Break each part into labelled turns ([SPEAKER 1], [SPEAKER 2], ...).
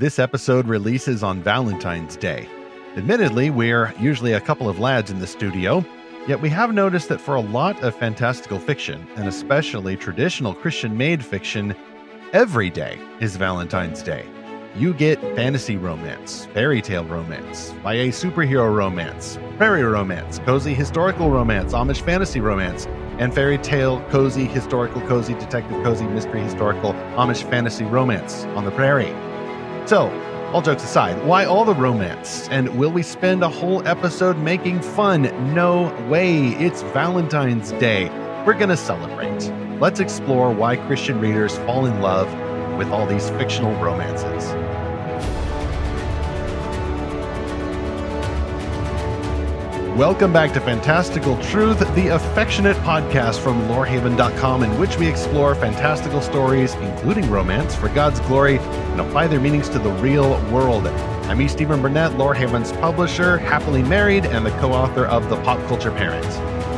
[SPEAKER 1] This episode releases on Valentine's Day. Admittedly, we're usually a couple of lads in the studio, yet we have noticed that for a lot of fantastical fiction, and especially traditional Christian made fiction, every day is Valentine's Day. You get fantasy romance, fairy tale romance, YA superhero romance, prairie romance, cozy historical romance, Amish fantasy romance, and fairy tale, cozy, historical, cozy, detective, cozy, mystery, historical, Amish fantasy romance on the prairie. So, all jokes aside, why all the romance? And will we spend a whole episode making fun? No way. It's Valentine's Day. We're going to celebrate. Let's explore why Christian readers fall in love with all these fictional romances. Welcome back to Fantastical Truth, the affectionate podcast from lorehaven.com, in which we explore fantastical stories, including romance, for God's glory and apply their meanings to the real world. I'm E. Stephen Burnett, Lorehaven's publisher, happily married, and the co author of The Pop Culture Parent.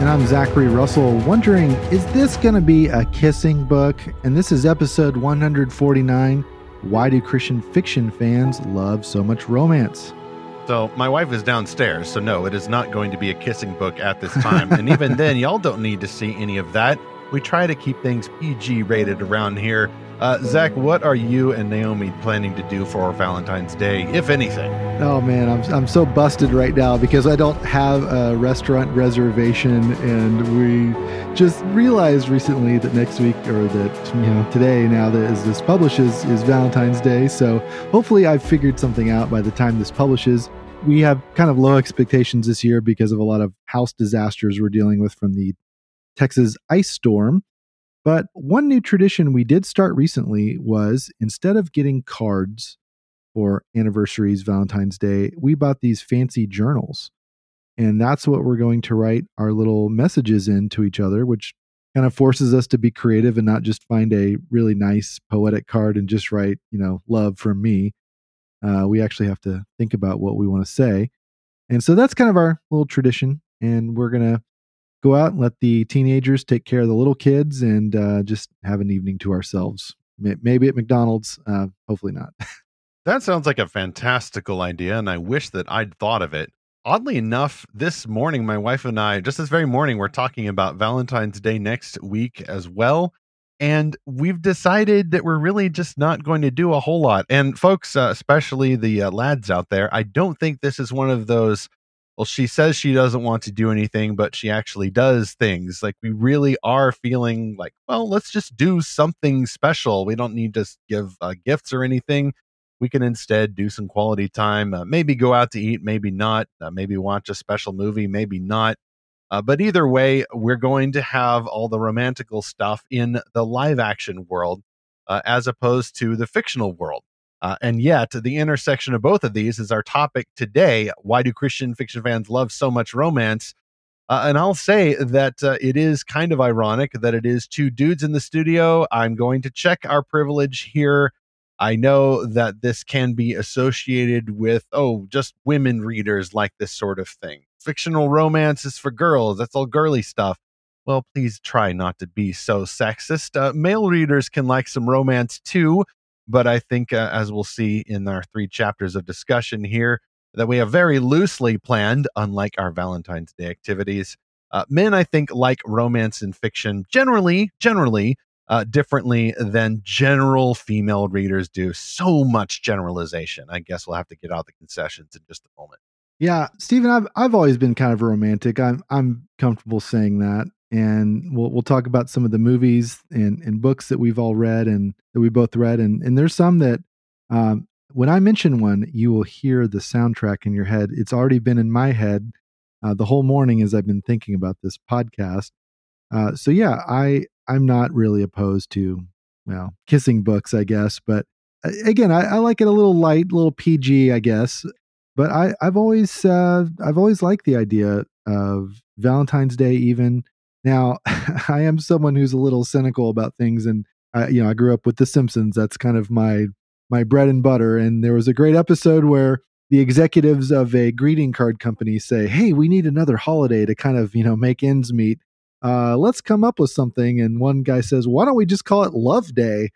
[SPEAKER 2] And I'm Zachary Russell, wondering is this going to be a kissing book? And this is episode 149 Why Do Christian Fiction Fans Love So Much Romance?
[SPEAKER 1] So my wife is downstairs, so no, it is not going to be a kissing book at this time. and even then, y'all don't need to see any of that. We try to keep things PG rated around here. Uh, Zach, what are you and Naomi planning to do for Valentine's Day, if anything?
[SPEAKER 2] Oh man, I'm, I'm so busted right now because I don't have a restaurant reservation, and we just realized recently that next week or that you know today now that as this publishes is Valentine's Day. So hopefully I've figured something out by the time this publishes. We have kind of low expectations this year because of a lot of house disasters we're dealing with from the Texas ice storm. But one new tradition we did start recently was instead of getting cards for anniversaries, Valentine's Day, we bought these fancy journals. And that's what we're going to write our little messages in to each other, which kind of forces us to be creative and not just find a really nice poetic card and just write, you know, love from me. Uh, we actually have to think about what we want to say. And so that's kind of our little tradition. And we're going to go out and let the teenagers take care of the little kids and uh, just have an evening to ourselves. Maybe at McDonald's, uh, hopefully not.
[SPEAKER 1] That sounds like a fantastical idea, and I wish that I'd thought of it. Oddly enough, this morning, my wife and I, just this very morning, we're talking about Valentine's Day next week as well. And we've decided that we're really just not going to do a whole lot. And folks, uh, especially the uh, lads out there, I don't think this is one of those well, she says she doesn't want to do anything, but she actually does things. Like we really are feeling like, well, let's just do something special. We don't need to give uh, gifts or anything. We can instead do some quality time. Uh, maybe go out to eat, maybe not. Uh, maybe watch a special movie, maybe not. Uh, but either way, we're going to have all the romantical stuff in the live action world uh, as opposed to the fictional world. Uh, and yet, the intersection of both of these is our topic today. Why do Christian fiction fans love so much romance? Uh, and I'll say that uh, it is kind of ironic that it is two dudes in the studio. I'm going to check our privilege here. I know that this can be associated with, oh, just women readers like this sort of thing. Fictional romance is for girls. That's all girly stuff. Well, please try not to be so sexist. Uh, male readers can like some romance too. But I think, uh, as we'll see in our three chapters of discussion here, that we have very loosely planned, unlike our Valentine's Day activities. Uh, men, I think, like romance and fiction generally, generally uh, differently than general female readers do. So much generalization. I guess we'll have to get out the concessions in just a moment.
[SPEAKER 2] Yeah, Stephen, I've I've always been kind of romantic. I'm I'm comfortable saying that and we'll we'll talk about some of the movies and, and books that we've all read and that we both read and and there's some that um, when I mention one, you will hear the soundtrack in your head. It's already been in my head uh, the whole morning as I've been thinking about this podcast. Uh, so yeah, I I'm not really opposed to well kissing books, I guess, but uh, again, I, I like it a little light, a little PG, I guess. But I I've always uh, I've always liked the idea of Valentine's Day, even now, I am someone who's a little cynical about things, and I, you know, I grew up with The Simpsons. That's kind of my my bread and butter. And there was a great episode where the executives of a greeting card company say, "Hey, we need another holiday to kind of you know make ends meet. Uh, let's come up with something." And one guy says, "Why don't we just call it Love Day?"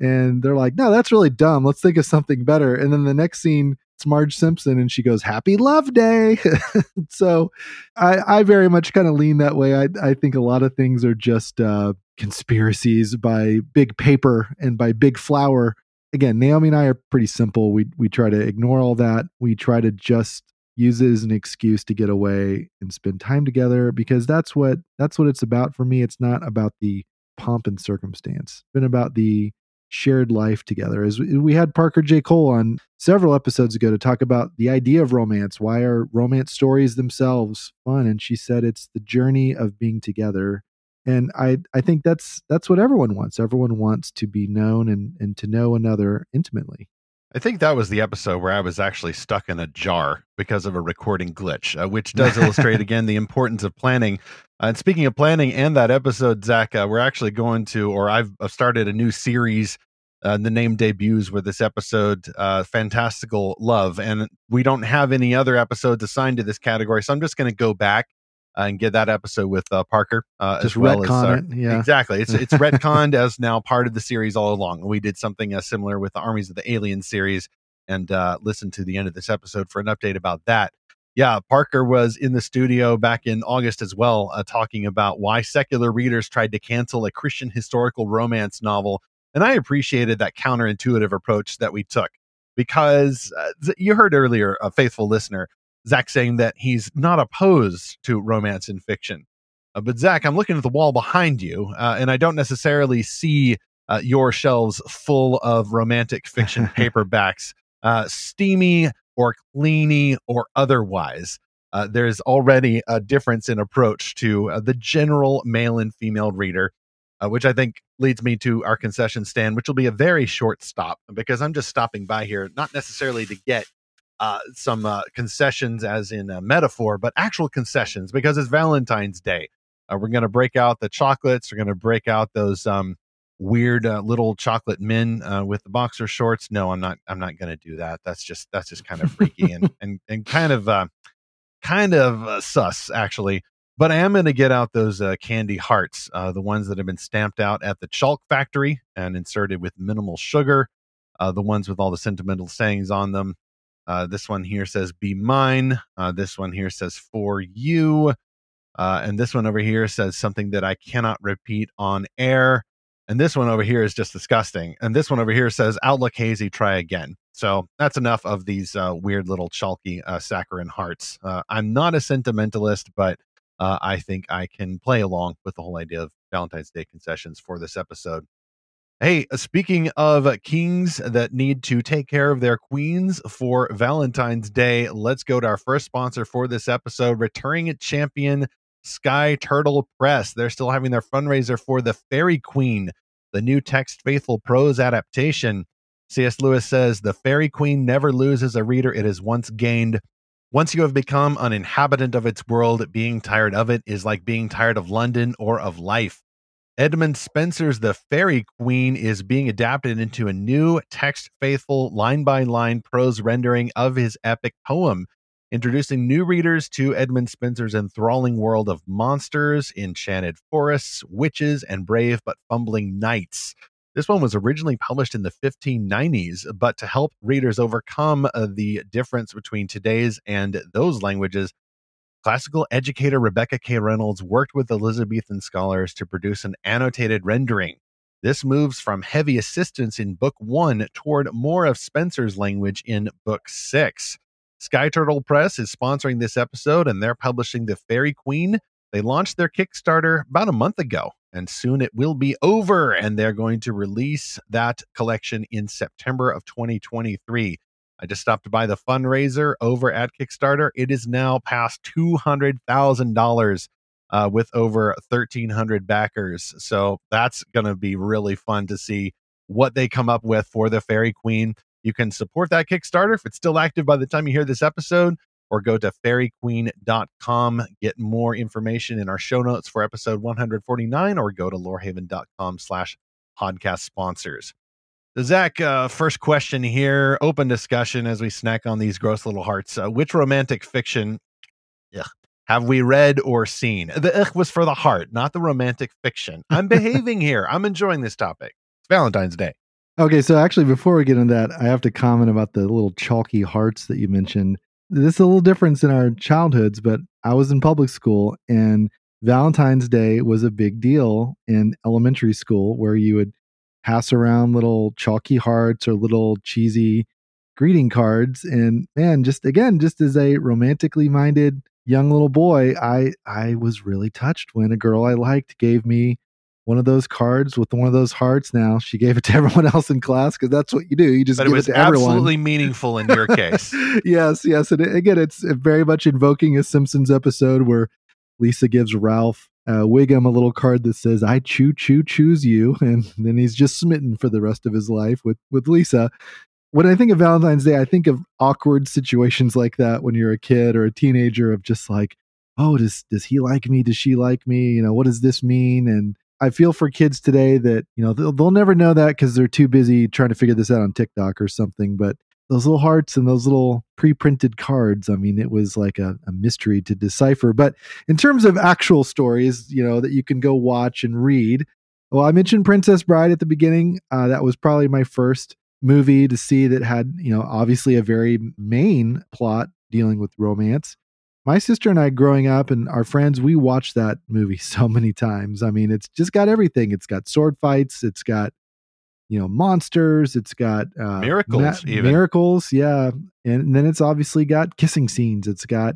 [SPEAKER 2] And they're like, no, that's really dumb. Let's think of something better. And then the next scene, it's Marge Simpson and she goes, Happy Love Day. so I, I very much kind of lean that way. I, I think a lot of things are just uh, conspiracies by big paper and by big flower. Again, Naomi and I are pretty simple. We we try to ignore all that. We try to just use it as an excuse to get away and spend time together because that's what that's what it's about for me. It's not about the pomp and circumstance. It's been about the shared life together. As we had Parker J. Cole on several episodes ago to talk about the idea of romance. Why are romance stories themselves fun? And she said it's the journey of being together. And I, I think that's that's what everyone wants. Everyone wants to be known and, and to know another intimately.
[SPEAKER 1] I think that was the episode where I was actually stuck in a jar because of a recording glitch, uh, which does illustrate again the importance of planning. Uh, and speaking of planning and that episode, Zach, uh, we're actually going to, or I've, I've started a new series. Uh, the name debuts with this episode, uh, Fantastical Love. And we don't have any other episodes assigned to this category. So I'm just going to go back and get that episode with uh, Parker uh,
[SPEAKER 2] Just
[SPEAKER 1] as well
[SPEAKER 2] retcon
[SPEAKER 1] as
[SPEAKER 2] it, yeah.
[SPEAKER 1] exactly. It's it's retconned as now part of the series all along. We did something uh, similar with the Armies of the Alien series, and uh, listen to the end of this episode for an update about that. Yeah, Parker was in the studio back in August as well, uh, talking about why secular readers tried to cancel a Christian historical romance novel, and I appreciated that counterintuitive approach that we took because uh, you heard earlier, a faithful listener, Zach saying that he's not opposed to romance in fiction. Uh, but Zach, I'm looking at the wall behind you, uh, and I don't necessarily see uh, your shelves full of romantic fiction paperbacks, uh, steamy or cleany or otherwise. Uh, there's already a difference in approach to uh, the general male and female reader, which I think leads me to our concession stand, which will be a very short stop because I'm just stopping by here, not necessarily to get uh, some uh, concessions, as in a metaphor, but actual concessions because it's Valentine's Day. Uh, we're going to break out the chocolates. We're going to break out those um, weird uh, little chocolate men uh, with the boxer shorts. No, I'm not. I'm not going to do that. That's just that's just kind of freaky and and and kind of uh, kind of sus actually. But I am going to get out those candy hearts, the ones that have been stamped out at the chalk factory and inserted with minimal sugar. the ones with all the sentimental sayings on them. Uh, this one here says "Be mine." Uh, this one here says "For you," uh, and this one over here says something that I cannot repeat on air. And this one over here is just disgusting. And this one over here says "Outlook hazy, try again." So that's enough of these uh, weird little chalky uh, saccharine hearts. Uh, I'm not a sentimentalist, but I think I can play along with the whole idea of Valentine's Day concessions for this episode. Hey, uh, speaking of kings that need to take care of their queens for Valentine's Day, let's go to our first sponsor for this episode, returning champion Sky Turtle Press. They're still having their fundraiser for the Faerie Queene, the new text faithful prose adaptation. C.S. Lewis says, The Faerie Queene never loses a reader it has once gained. Once you have become an inhabitant of its world, being tired of it is like being tired of London or of life. Edmund Spenser's The Faerie Queene is being adapted into a new text faithful line by line prose rendering of his epic poem, introducing new readers to Edmund Spenser's enthralling world of monsters, enchanted forests, witches, and brave but fumbling knights. This one was originally published in the 1590s, but to help readers overcome uh, the difference between today's and those languages, Classical educator Rebecca K. Reynolds worked with Elizabethan scholars to produce an annotated rendering. This moves from heavy assistance in Book 1 toward more of Spenser's language in Book 6. Sky Turtle Press is sponsoring this episode and they're publishing The Faerie Queene. They launched their Kickstarter about a month ago, and soon it will be over, and they're going to release that collection in September of 2023. I just stopped by the fundraiser over at Kickstarter. It is now past two hundred thousand uh, dollars with over thirteen hundred backers. So that's going to be really fun to see what they come up with for the Faerie Queene. You can support that Kickstarter if it's still active by the time you hear this episode, or go to fairyqueen.com, get more information in our show notes for episode 149, or go to lorehaven.com slash podcast sponsors. Zach, uh, first question here. Open discussion as we snack on these gross little hearts. Uh, which romantic fiction ugh, have we read or seen? The ugh was for the heart, not the romantic fiction. I'm behaving here. I'm enjoying this topic. It's Valentine's Day.
[SPEAKER 2] Okay, so actually, before we get into that, I have to comment about the little chalky hearts that you mentioned. This is a little difference in our childhoods, but I was in public school and Valentine's Day was a big deal in elementary school where you would pass around little chalky hearts or little cheesy greeting cards. And man, just again, just as a romantically minded young little boy, I I was really touched when a girl I liked gave me one of those cards with one of those hearts. Now she gave it to everyone else in class because that's what you do. You just
[SPEAKER 1] but
[SPEAKER 2] give
[SPEAKER 1] it was
[SPEAKER 2] it to everyone.
[SPEAKER 1] absolutely meaningful in your case.
[SPEAKER 2] yes, yes, and again, it's very much invoking a Simpsons episode where Lisa gives Ralph uh, Wiggum a little card that says "I choo choo choose you," and then he's just smitten for the rest of his life with with Lisa. When I think of Valentine's Day, I think of awkward situations like that when you're a kid or a teenager of just like, oh, does does he like me? Does she like me? You know, what does this mean? And I feel for kids today that you know they'll, they'll never know that because they're too busy trying to figure this out on TikTok or something. But those little hearts and those little pre-printed cards i mean it was like a, a, mystery to decipher. But in terms of actual stories you know that you can go watch and read well i mentioned princess bride at the beginning. Uh, that was probably my first movie to see that had you know obviously a very main plot dealing with romance. My sister and i growing up and our friends we watched that movie so many times. I mean it's just got everything. It's got sword fights it's got you know monsters it's got uh,
[SPEAKER 1] miracles
[SPEAKER 2] ma- miracles yeah and then it's obviously got kissing scenes it's got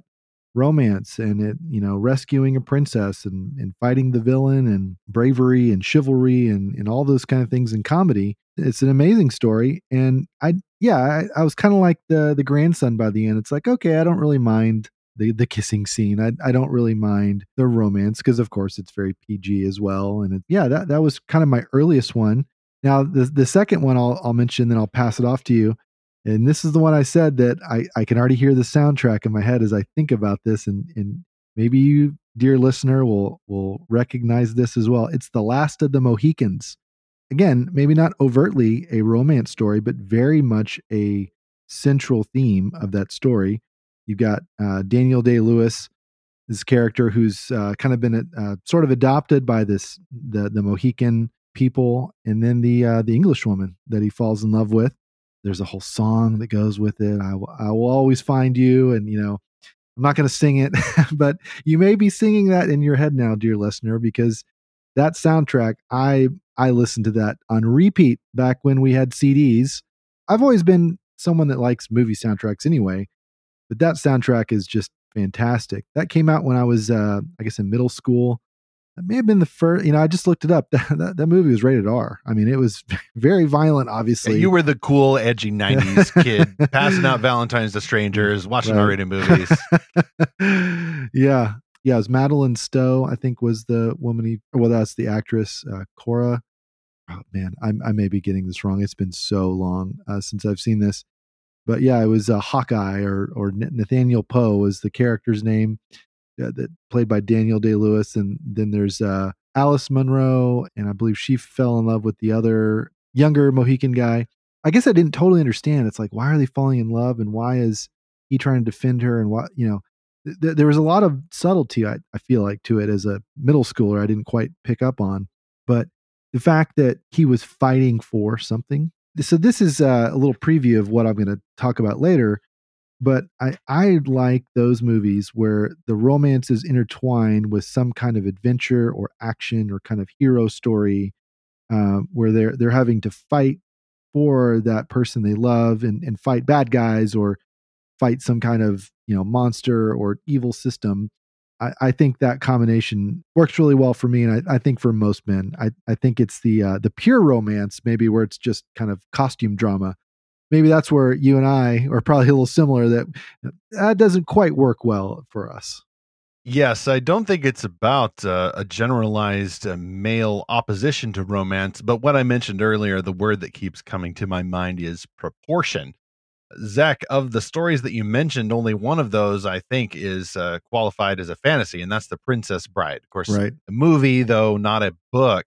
[SPEAKER 2] romance and it you know rescuing a princess and, and fighting the villain and bravery and chivalry and, and all those kind of things in comedy. It's an amazing story and i yeah i, I was kind of like the the grandson by the end. It's like okay i don't really mind the the kissing scene. I, I don't really mind the romance because of course it's very pg as well and it, yeah that, that was kind of my earliest one now, the the second one I'll I'll mention, then I'll pass it off to you. And this is the one I said that I, I can already hear the soundtrack in my head as I think about this, and and maybe you, dear listener, will will recognize this as well. It's the Last of the Mohicans. Again, maybe not overtly a romance story, but very much a central theme of that story. You've got uh, Daniel Day Lewis, this character who's uh, kind of been uh, sort of adopted by this the the Mohican people, and then the uh, the English woman that he falls in love with. There's a whole song that goes with it. I, w- I will always find you, and you know, I'm not going to sing it, but you may be singing that in your head now, dear listener, because that soundtrack, I I listened to that on repeat back when we had CDs. I've always been someone that likes movie soundtracks anyway, but that soundtrack is just fantastic. That came out when I was, uh, I guess, in middle school that may have been the first. You know, I just looked it up. That, that, that movie was rated R. I mean, it was very violent. Obviously,
[SPEAKER 1] you were the cool, edgy '90s kid passing out Valentines to strangers, watching right. R-rated movies.
[SPEAKER 2] yeah, yeah. It was Madeleine Stowe. I think was the woman. He well, that's the actress uh, Cora. Oh man, I, I may be getting this wrong. It's been so long uh, since I've seen this, but yeah, it was uh, Hawkeye or or Nathaniel Poe was the character's name uh, that played by Daniel Day Lewis, and then there's uh, Alice Munro, and I believe she fell in love with the other younger Mohican guy. I guess I didn't totally understand. It's like why are they falling in love, and why is he trying to defend her, and what you know. Th- there was a lot of subtlety I, I feel like to it as a middle schooler I didn't quite pick up on, but the fact that he was fighting for something. So this is uh, a little preview of what I'm going to talk about later but I, I like those movies where the romance is intertwined with some kind of adventure or action or kind of hero story uh, where they're they're having to fight for that person they love and, and fight bad guys or fight some kind of you know monster or evil system. I, I think that combination works really well for me and I, I think for most men. I, I think it's the uh, the pure romance maybe where it's just kind of costume drama maybe that's where you and I are probably a little similar that that doesn't quite work well for us.
[SPEAKER 1] Yes, I don't think it's about uh, a generalized uh, male opposition to romance, but what I mentioned earlier, the word that keeps coming to my mind is proportion. Zach, of the stories that you mentioned, only one of those I think is uh, qualified as a fantasy, and that's The Princess Bride. Of course,
[SPEAKER 2] right.
[SPEAKER 1] a movie, though not a book.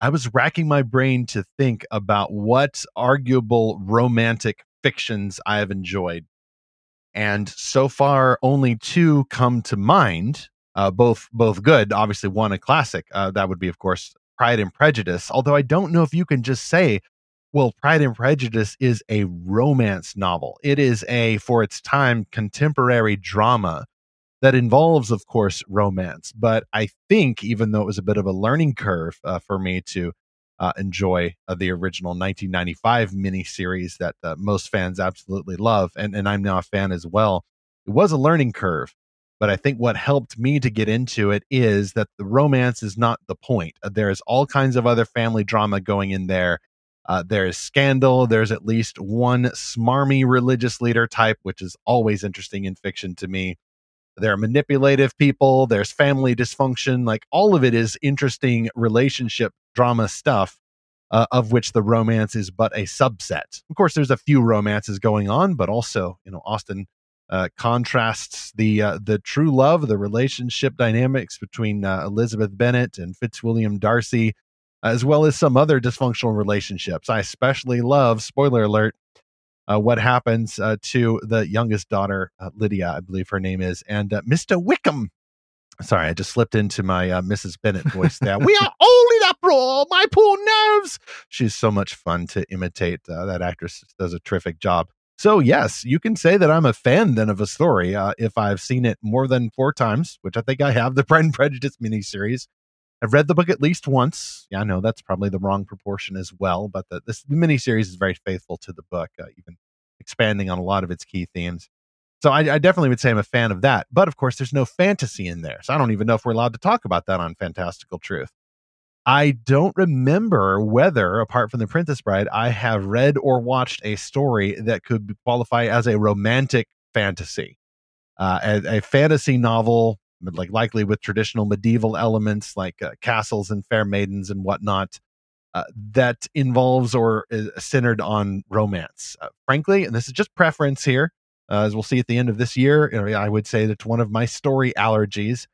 [SPEAKER 1] I was racking my brain to think about what arguable romantic fictions I have enjoyed. And so far, only two come to mind. Uh, both both good. Obviously, one a classic. Uh, that would be, of course, Pride and Prejudice. Although I don't know if you can just say Well, Pride and Prejudice is a romance novel. It is a, for its time, contemporary drama that involves, of course, romance. But I think, even though it was a bit of a learning curve uh, for me to uh, enjoy uh, the original 1995 miniseries that uh, most fans absolutely love, and, and I'm now a fan as well, it was a learning curve. But I think what helped me to get into it is that the romance is not the point. Uh, there's all kinds of other family drama going in there. Uh, there's scandal. There's at least one smarmy religious leader type, which is always interesting in fiction to me. There are manipulative people. There's family dysfunction. Like all of it is interesting relationship drama stuff, uh, of which the romance is but a subset. Of course, there's a few romances going on, but also, you know, Austen uh, contrasts the uh, the true love, the relationship dynamics between uh, Elizabeth Bennet and Fitzwilliam Darcy, as well as some other dysfunctional relationships. I especially love, spoiler alert, uh, what happens uh, to the youngest daughter, uh, Lydia, I believe her name is, and uh, Mr. Wickham. Sorry, I just slipped into my uh, Mrs. Bennet voice there. we are all in uproar, my poor nerves. She's so much fun to imitate. Uh, that actress does a terrific job. So, yes, you can say that I'm a fan then of a story if I've seen it more than four times, which I think I have, the Pride and Prejudice miniseries. I've read the book at least once. Yeah, I know that's probably the wrong proportion as well, but the, this miniseries is very faithful to the book, uh, even expanding on a lot of its key themes. So I, I, definitely would say I'm a fan of that. But of course, there's no fantasy in there. So I don't even know if we're allowed to talk about that on Fantastical Truth. I don't remember whether, apart from The Princess Bride, I have read or watched a story that could qualify as a romantic fantasy. Uh, a, a fantasy novel like likely with traditional medieval elements like uh, castles and fair maidens and whatnot uh, that involves or is centered on romance. Uh, frankly, and this is just preference here, uh, as we'll see at the end of this year, I would say that's one of my story allergies.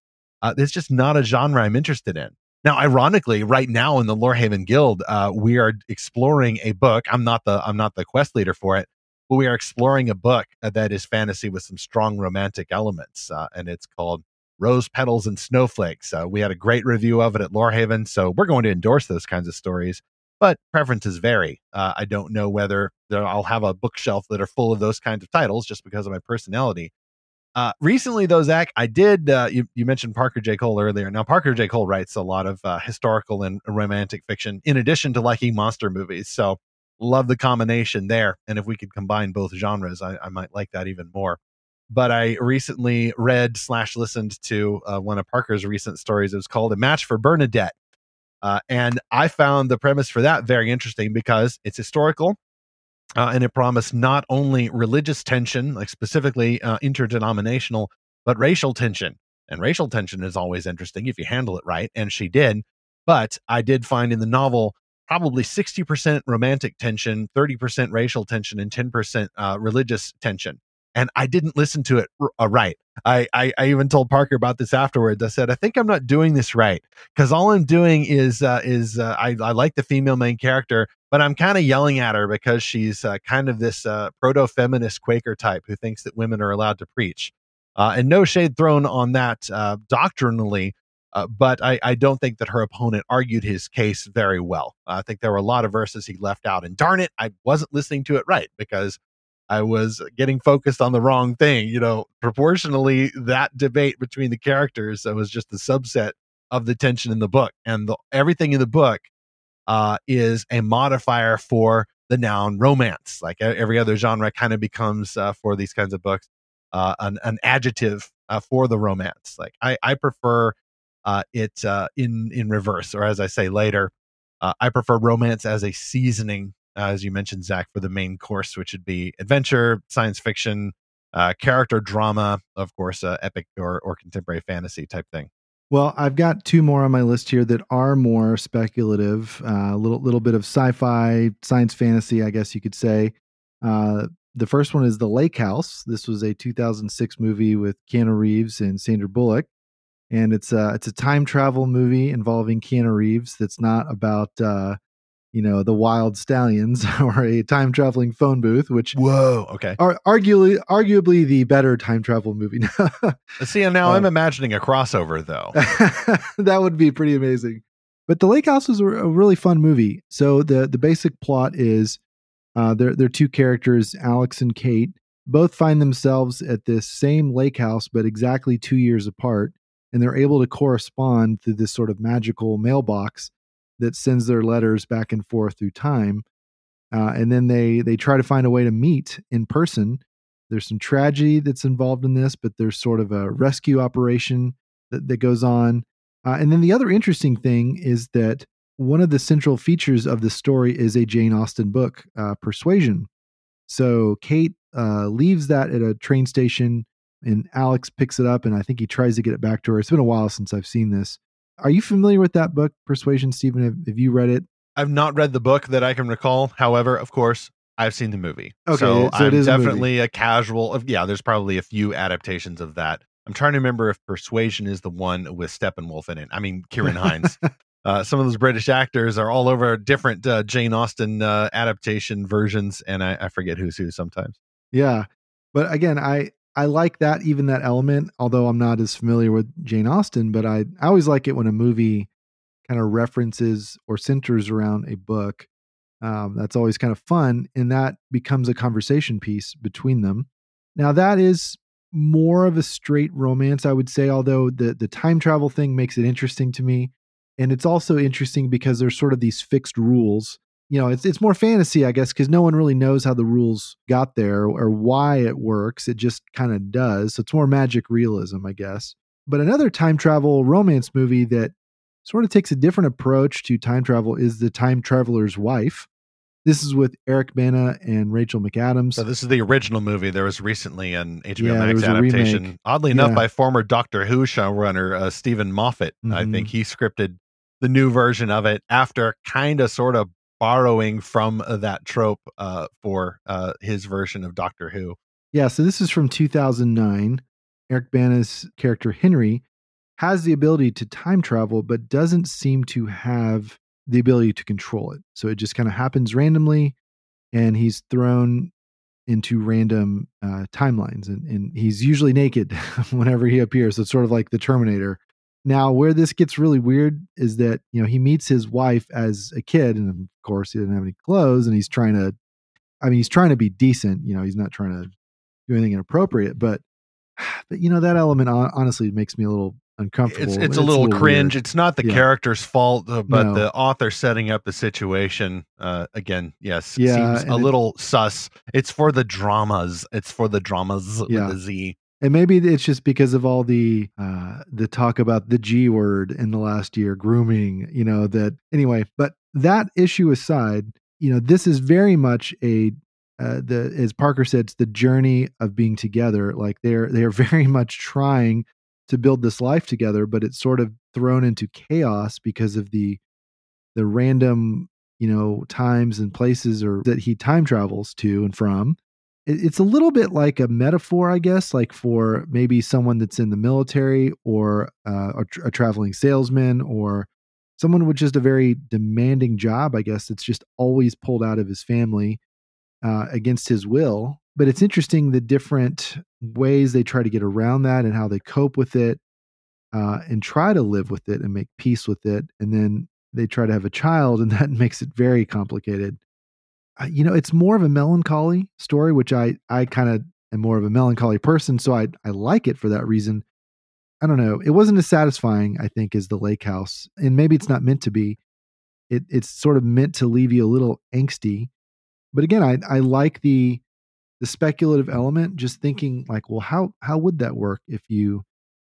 [SPEAKER 1] Uh, it's just not a genre I'm interested in. Now, ironically, right now in the Lorehaven Guild, uh, we are exploring a book. I'm not the I'm not the quest leader for it, but we are exploring a book that is fantasy with some strong romantic elements, and it's called rose petals and snowflakes. Uh, we had a great review of it at Lorehaven, so we're going to endorse those kinds of stories. But preferences vary. Uh, I don't know whether I'll have a bookshelf that are full of those kinds of titles just because of my personality. Uh, recently, though, Zach, I did. Uh, you, you, mentioned Parker J. Cole earlier. Now, Parker J. Cole writes a lot of uh, historical and romantic fiction, in addition to liking monster movies. So, love the combination there. And if we could combine both genres, I, I might like that even more but I recently read slash listened to uh, one of Parker's recent stories. It was called "A Match for Bernadette," uh, and I found the premise for that very interesting because it's historical. Uh, and it promised not only religious tension, like specifically uh, interdenominational, but racial tension. And racial tension is always interesting if you handle it right. And she did. But I did find in the novel probably 60% romantic tension, 30% racial tension, and 10% uh, religious tension and I didn't listen to it uh, right. I, I, I even told Parker about this afterwards. I said I think I'm not doing this right because all I'm doing is uh, is uh, I I like the female main character, but I'm kind of yelling at her because she's uh, kind of this uh, proto feminist Quaker type who thinks that women are allowed to preach, uh, and no shade thrown on that doctrinally. but I, I don't think that her opponent argued his case very well. I think there were a lot of verses he left out, and darn it, I wasn't listening to it right because I was getting focused on the wrong thing. You know, proportionally, that debate between the characters that was just a subset of the tension in the book, and the, everything in the book uh, is a modifier for the noun romance. Like every other genre, kind of becomes uh, for these kinds of books uh, an, an adjective uh, for the romance. Like I, I prefer uh, it uh, in in reverse, or as I say later, I prefer romance as a seasoning uh, as you mentioned, Zach, for the main course, which would be adventure, science fiction, uh, character drama, of course, uh, epic or, or contemporary fantasy type thing.
[SPEAKER 2] Well, I've got two more on my list here that are more speculative, uh, a little little bit of sci-fi, science fantasy, I guess you could say. Uh, the first one is The Lake House. This was a 2006 movie with Keanu Reeves and Sandra Bullock, and it's a it's a time travel movie involving Keanu Reeves. That's not about uh, you know, the Wild Stallions or a time traveling phone booth, which
[SPEAKER 1] whoa, okay,
[SPEAKER 2] are arguably arguably the better time travel movie.
[SPEAKER 1] See, now uh, I'm imagining a crossover though.
[SPEAKER 2] that would be pretty amazing. But the Lake House was a, a really fun movie. So the the basic plot is uh, they're, they're two characters, Alex and Kate, both find themselves at this same lake house, but exactly two years apart. And they're able to correspond through this sort of magical mailbox that sends their letters back and forth through time. Uh, and then they they try to find a way to meet in person. There's some tragedy that's involved in this, but there's sort of a rescue operation that, that goes on. Uh, and then the other interesting thing is that one of the central features of the story is a Jane Austen book, uh, Persuasion. So Kate uh, leaves that at a train station, and Alex picks it up, and I think he tries to get it back to her. It's been a while since I've seen this. Are you familiar with that book, Persuasion, Stephen? Have, have you read it?
[SPEAKER 1] I've not read the book that I can recall. However, of course, I've seen the movie.
[SPEAKER 2] Okay,
[SPEAKER 1] so,
[SPEAKER 2] so it
[SPEAKER 1] I'm
[SPEAKER 2] is a
[SPEAKER 1] definitely a, casual. Of, yeah, there's probably a few adaptations of that. I'm trying to remember if Persuasion is the one with Steppenwolf in it. I mean, Ciarán Hinds. uh, some of those British actors are all over different uh, Jane Austen uh, adaptation versions, and I, I forget who's who sometimes.
[SPEAKER 2] Yeah, but again, I I like that even that element. Although I'm not as familiar with Jane Austen, but I I always like it when a movie kind of references or centers around a book. Um, that's always kind of fun, and that becomes a conversation piece between them. Now that is more of a straight romance, I would say. Although the the time travel thing makes it interesting to me, and it's also interesting because there's sort of these fixed rules you know, it's it's more fantasy, I guess, because no one really knows how the rules got there or why it works. It just kind of does. So it's more magic realism, I guess. But another time travel romance movie that sort of takes a different approach to time travel is The Time Traveler's Wife. This is with Eric Bana and Rachel McAdams.
[SPEAKER 1] So this is the original movie. There was recently an HBO
[SPEAKER 2] Yeah,
[SPEAKER 1] Max adaptation, oddly enough,
[SPEAKER 2] Yeah.
[SPEAKER 1] by former Doctor Who showrunner uh, Steven Moffat. I
[SPEAKER 2] Mhm.
[SPEAKER 1] think he scripted the new version of it after kind of sort of borrowing from uh, that trope uh, for uh, his version of Doctor Who.
[SPEAKER 2] Yeah, so this is from 2009. Eric Bana's character Henry has the ability to time travel, but doesn't seem to have the ability to control it. So it just kind of happens randomly, and he's thrown into random uh, timelines, and, and he's usually naked whenever he appears. It's sort of like the Terminator. Now, where this gets really weird is that you know he meets his wife as a kid, and of course he doesn't have any clothes, and he's trying to, I mean, he's trying to be decent. You know, he's not trying to do anything inappropriate, but but you know that element honestly makes me a little uncomfortable.
[SPEAKER 1] It's it's a little cringe.
[SPEAKER 2] weird.
[SPEAKER 1] It's not the
[SPEAKER 2] Yeah.
[SPEAKER 1] character's fault, uh, but
[SPEAKER 2] No.
[SPEAKER 1] the author setting up the situation. Uh, again, yes,
[SPEAKER 2] Yeah,
[SPEAKER 1] seems a
[SPEAKER 2] it-
[SPEAKER 1] little sus. It's for the dramas. It's for the dramas
[SPEAKER 2] Yeah.
[SPEAKER 1] with the Z.
[SPEAKER 2] And maybe it's just because of all the uh, the talk about the G word in the last year, grooming. You know that anyway. But that issue aside, you know this is very much a uh, the as Parker said, it's the journey of being together. Like they're they are very much trying to build this life together, but it's sort of thrown into chaos because of the the random you know times and places or that he time travels to and from it's a little bit like a metaphor i guess like for maybe someone that's in the military or uh, a, tr- a traveling salesman or someone with just a very demanding job i guess that's just always pulled out of his family uh, against his will. But it's interesting the different ways they try to get around that and how they cope with it uh, and try to live with it and make peace with it. And then they try to have a child and that makes it very complicated you know it's more of a melancholy story which i i kind of am more of a melancholy person so i i like it for that reason. I don't know it wasn't as satisfying i think as the lake house and maybe it's not meant to be. It it's sort of meant to leave you a little angsty but again i i like the the speculative element just thinking like well how how would that work if you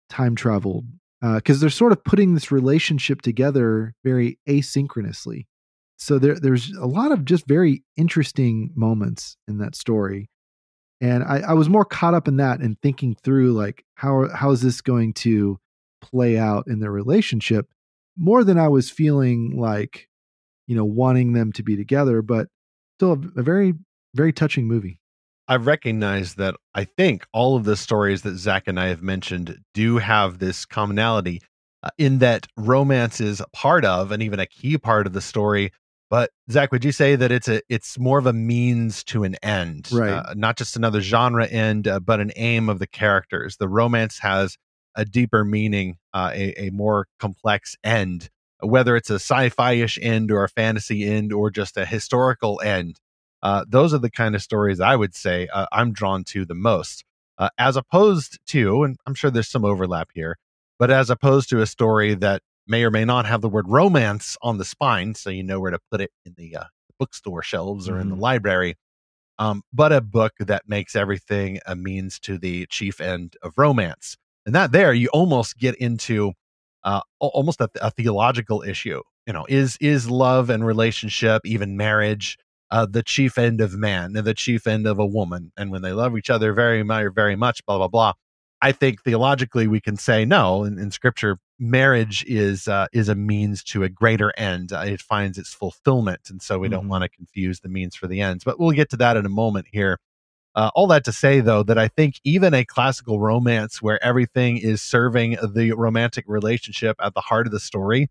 [SPEAKER 2] time traveled? Uh, because they're sort of putting this relationship together very asynchronously so there there's a lot of just very interesting moments in that story and I, I was more caught up in that and thinking through like how how is this going to play out in their relationship more than I was feeling like you know wanting them to be together but still a, a very very touching movie
[SPEAKER 1] I recognize that I think all of the stories that Zach and I have mentioned do have this commonality uh, in that romance is part of and even a key part of the story. But Zach, would you say that it's a it's more of a means to an end,
[SPEAKER 2] Right.
[SPEAKER 1] Uh, not just another genre end, uh, but an aim of the characters. The romance has a deeper meaning, uh, a, a more complex end whether it's a sci-fi ish end or a fantasy end or just a historical end. Uh, those are the kind of stories I would say uh, I'm drawn to the most, uh, as opposed to, and I'm sure there's some overlap here, but as opposed to a story that may or may not have the word romance on the spine, so you know where to put it in the uh, bookstore shelves or mm-hmm. in the mm-hmm. library. Um, but a book that makes everything a means to the chief end of romance. And that there, you almost get into uh, almost a, a, theological issue. You know, is is love and relationship, even marriage, uh, the chief end of man and the chief end of a woman? And when they love each other very, very, very much, blah blah blah. I think theologically we can say no. In, in Scripture, marriage is uh, is a means to a greater end. Uh, it finds its fulfillment, and so we mm-hmm. don't want to confuse the means for the ends. But we'll get to that in a moment here. Uh, all that to say, though, that I think even a classical romance where everything is serving the romantic relationship at the heart of the story,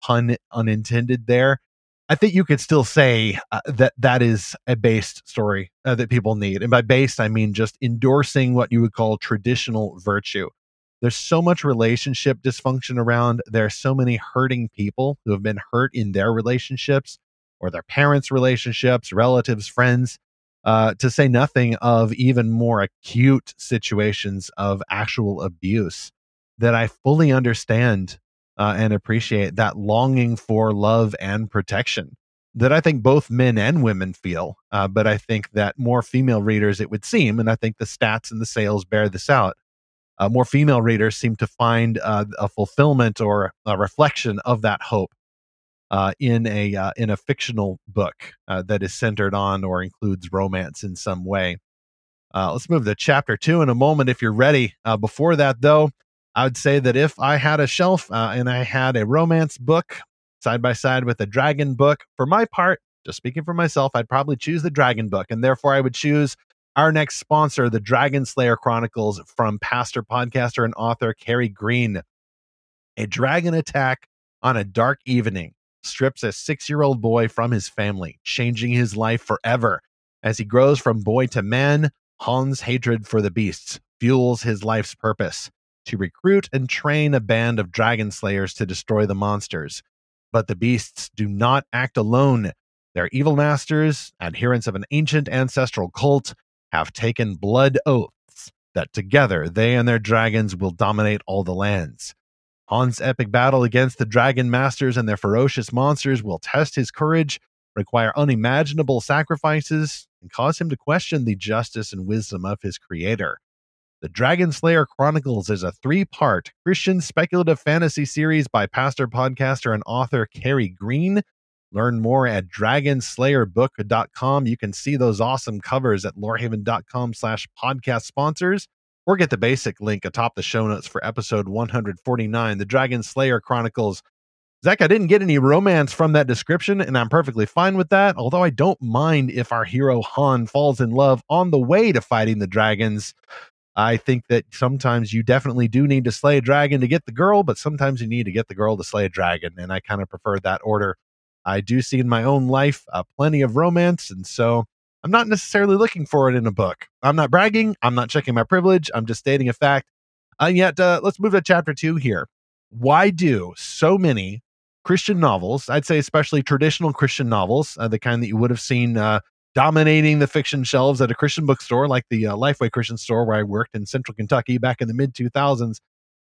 [SPEAKER 1] pun unintended there, I think you could still say uh, that that is a based story uh, that people need. And by based, I mean just endorsing what you would call traditional virtue. There's so much relationship dysfunction around. There are so many hurting people who have been hurt in their relationships or their parents' relationships, relatives, friends uh, to say nothing of even more acute situations of actual abuse that I fully understand uh, and appreciate that longing for love and protection that I think both men and women feel. Uh, but I think that more female readers, it would seem, and I think the stats and the sales bear this out, uh, more female readers seem to find uh, a fulfillment or a reflection of that hope uh, in a uh, in a fictional book uh, that is centered on or includes romance in some way. Uh, let's move to chapter two in a moment if you're ready. Before that, though, I would say that if I had a shelf and I had a romance book side by side with a dragon book, for my part, just speaking for myself, I'd probably choose the dragon book, and therefore I would choose our next sponsor, the Dragon Slayer Chronicles from pastor, podcaster, and author Carrie Green. A dragon attack on a dark evening strips a six year old boy from his family, changing his life forever. As he grows from boy to man, Han's hatred for the beasts fuels his life's purpose to recruit and train a band of dragon slayers to destroy the monsters. But the beasts do not act alone. Their evil masters, adherents of an ancient ancestral cult, have taken blood oaths that together they and their dragons will dominate all the lands. Han's epic battle against the Dragon Masters and their ferocious monsters will test his courage, require unimaginable sacrifices, and cause him to question the justice and wisdom of his creator. The Dragon Slayer Chronicles is a three part Christian speculative fantasy series by pastor, podcaster, and author Carrie Green. Learn more at dragonslayerbook.com. You can see those awesome covers at lorehaven.com slash podcast sponsors or get the basic link atop the show notes for episode 149, The Dragon Slayer Chronicles. Zach, I didn't get any romance from that description, and I'm perfectly fine with that. Although I don't mind if our hero Han falls in love on the way to fighting the dragons. I think that sometimes you definitely do need to slay a dragon to get the girl, but sometimes you need to get the girl to slay a dragon. And I kind of prefer that order. I do see in my own life uh, plenty of romance. And so I'm not necessarily looking for it in a book. I'm not bragging. I'm not checking my privilege. I'm just stating a fact. And yet, uh, let's move to chapter two here. Why do so many Christian novels, I'd say especially traditional Christian novels, uh, the kind that you would have seen uh, dominating the fiction shelves at a Christian bookstore like the uh, Lifeway Christian store where I worked in central Kentucky back in the mid 2000s,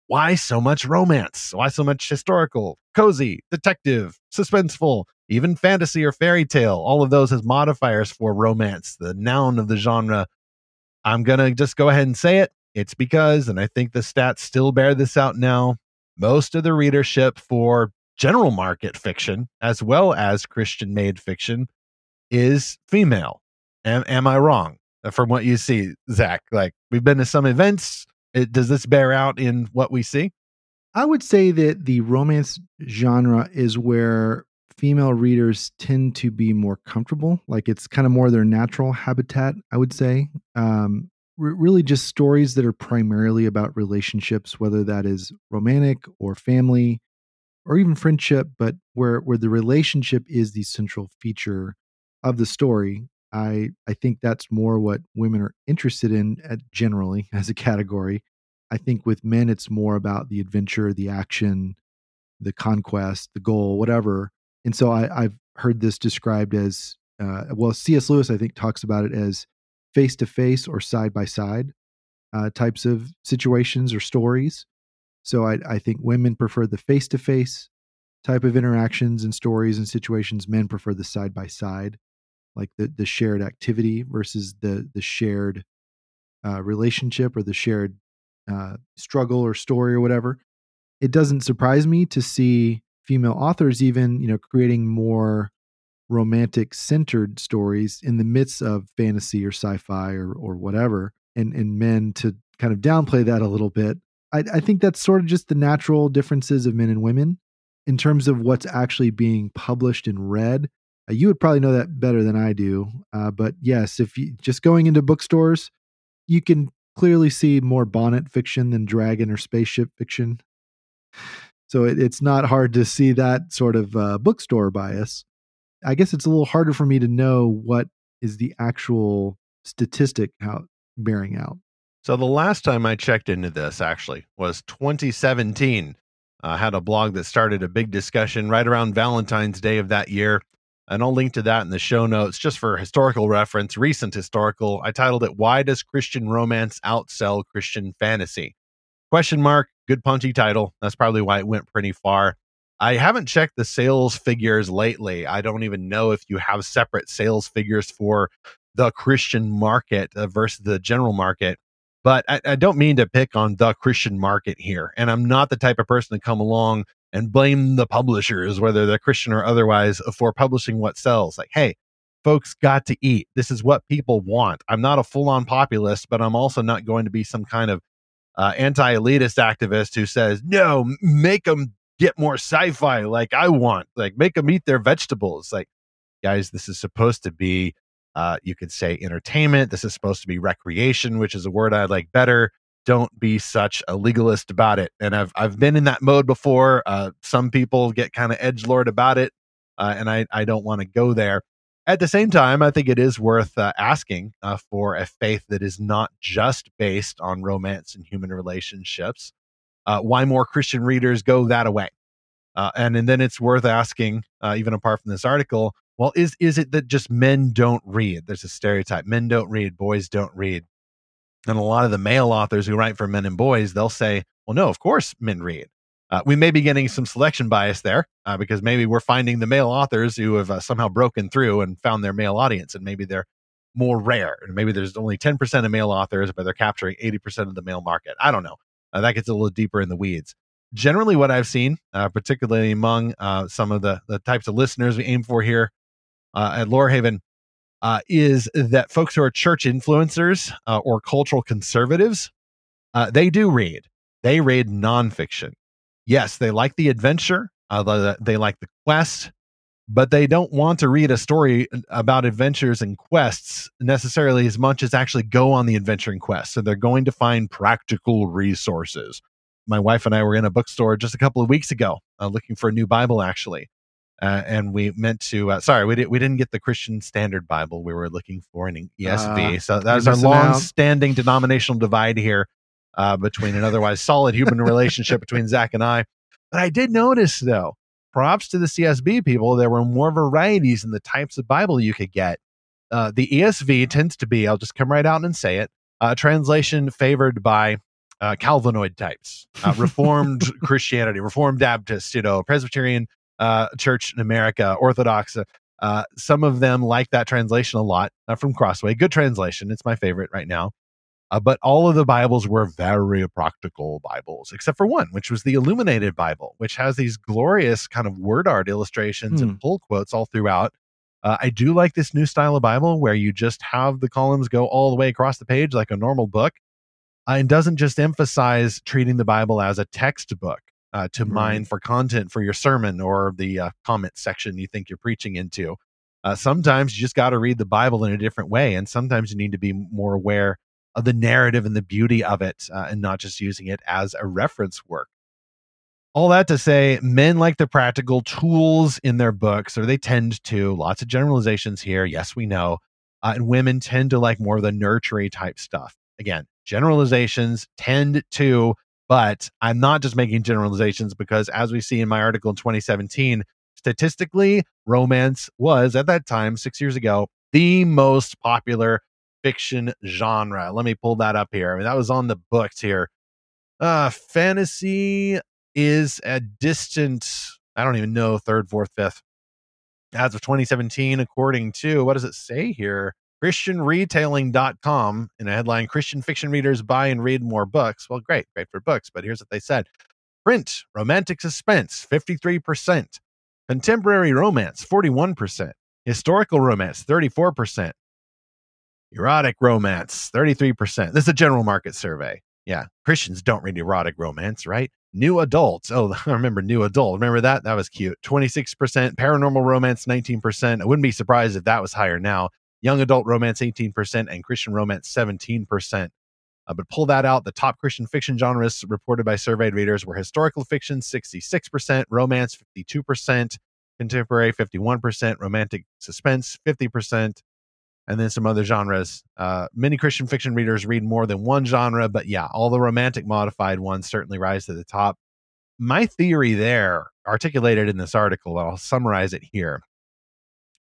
[SPEAKER 1] why so much romance? Why so much historical, cozy, detective, suspenseful, even fantasy or fairy tale? All of those as modifiers for romance, the noun of the genre. I'm going to just go ahead and say it. It's because, and I think the stats still bear this out now, most of the readership for general market fiction, as well as Christian made fiction, is female. Am, am I wrong? Uh, from what you see, Zach, like we've been to some events, it, does this bear out in what we see?
[SPEAKER 2] I would say that the romance genre is where female readers tend to be more comfortable. Like it's kind of more their natural habitat, I would say. Um, really, just stories that are primarily about relationships, whether that is romantic or family or even friendship, but where, where the relationship is the central feature of the story I I think that's more what women are interested in generally as a category. I think with men it's more about the adventure, the action, the conquest, the goal, whatever. And so I, have heard this described as uh, well. C.S. Lewis, I think, talks about it as face to face or side by side types of situations or stories. So I, I think women prefer the face to face type of interactions and stories and situations. Men prefer the side by side, like the the shared activity versus the the shared uh, relationship or the shared uh, struggle or story or whatever. It doesn't surprise me to see female authors even you know creating more romantic centered stories in the midst of fantasy or sci-fi or or whatever and and men to kind of downplay that a little bit I, I think that's sort of just the natural differences of men and women in terms of what's actually being published and read. Uh, you would probably know that better than I do. Uh, but yes, if you just going into bookstores, you can clearly see more bonnet fiction than dragon or spaceship fiction. So it, it's not hard to see that sort of uh, bookstore bias. I guess it's a little harder for me to know what is the actual statistic out bearing out.
[SPEAKER 1] So the last time I checked into this actually was 2017. I had a blog that started a big discussion right around Valentine's Day of that year. And I'll link to that in the show notes just for historical reference, recent historical. I titled it Why Does Christian Romance Outsell Christian Fantasy? Question mark, good punchy title. That's probably why it went pretty far. I haven't checked the sales figures lately. I don't even know if you have separate sales figures for the Christian market uh, versus the general market. But I, I don't mean to pick on the Christian market here. And I'm not the type of person to come along and blame the publishers, whether they're Christian or otherwise, for publishing what sells. Like, hey, folks got to eat. This is what people want. I'm not a full on populist, but I'm also not going to be some kind of uh, anti elitist activist who says, no, make them get more sci fi like I want. Like, make them eat their vegetables. Like, guys, this is supposed to be uh, you could say entertainment. This is supposed to be recreation, which is a word I like better. Don't be such a legalist about it. And I've I've been in that mode before. Uh, some people get kind of edge lord about it, uh, and I I don't want to go there. At the same time, I think it is worth uh, asking uh, for a faith that is not just based on romance and human relationships. Uh, why more Christian readers go that away? Uh, and, and then it's worth asking, even apart from this article, well, is is it that just men don't read? There's a stereotype: men don't read, boys don't read. And a lot of the male authors who write for men and boys, they'll say, "Well, no, of course men read." Uh, we may be getting some selection bias there uh, because maybe we're finding the male authors who have uh, somehow broken through and found their male audience, and maybe they're more rare. And maybe there's only 10% of male authors, but they're capturing 80% of the male market. I don't know. Uh, that gets a little deeper in the weeds generally what I've seen, uh, particularly among uh, some of the, the types of listeners we aim for here, at Lorehaven uh, is that folks who are church influencers uh, or cultural conservatives, uh, they do read. They read nonfiction. Yes, they like the adventure, uh, they like the quest, but they don't want to read a story about adventures and quests necessarily as much as actually go on the adventuring quest. So they're going to find practical resources. My wife and I were in a bookstore just a couple of weeks ago uh, looking for a new Bible, actually uh, and we meant to. Uh, sorry, we didn't. We didn't get the Christian Standard Bible. We were looking for in ESV. Uh, so that was our long-standing denominational divide here uh, between an otherwise solid human relationship between Zach and I. But I did notice, though, props to the CSB people. There were more varieties in the types of Bible you could get. Uh, the ESV tends to be. I'll just come right out and say it. A translation favored by uh, Calvinoid types, uh, Reformed Christianity, Reformed Baptist, you know, Presbyterian uh, church in America, Orthodox. Uh, some of them like that translation a lot uh, from Crossway. Good translation. It's my favorite right now. Uh, but all of the Bibles were very practical Bibles, except for one, which was the Illuminated Bible, which has these glorious kind of word art illustrations and hmm. pull quotes all throughout. Uh, I do like this new style of Bible where you just have the columns go all the way across the page like a normal book. Uh, and doesn't just emphasize treating the Bible as a textbook uh, to right. mine for content for your sermon or the uh, comment section you think you're preaching into. Uh, sometimes you just got to read the Bible in a different way, and sometimes you need to be more aware of the narrative and the beauty of it, uh, and not just using it as a reference work. All that to say, men like the practical tools in their books, or they tend to. Lots of generalizations here. Yes, we know. Uh, and women tend to like more of the nurturing type stuff. Again, generalizations tend to But I'm not just making generalizations because, as we see in my article in 2017, statistically, romance was at that time, six years ago, the most popular fiction genre. Let me pull that up here. I mean, that was on the books here. Uh, fantasy is a distant, I don't even know, third, fourth, fifth. As of 2017, according to what does it say here? ChristianRetailing.com in a headline Christian fiction readers buy and read more books. Well, great, great for books, but here's what they said print, romantic suspense, 53%, contemporary romance, 41%, historical romance, 34%, erotic romance, 33%. This is a general market survey. Yeah, Christians don't read erotic romance, right? New adults. Oh, I remember new adult. Remember that? That was cute. 26%. Paranormal romance, 19%. I wouldn't be surprised if that was higher now young adult romance 18%, and Christian romance 17%. Uh, but pull that out. The top Christian fiction genres reported by surveyed readers were historical fiction 66%, romance 52%, contemporary 51%, romantic suspense 50%, and then some other genres. Uh, many Christian fiction readers read more than one genre, but yeah, all the romantic modified ones certainly rise to the top. My theory there, articulated in this article, I'll summarize it here,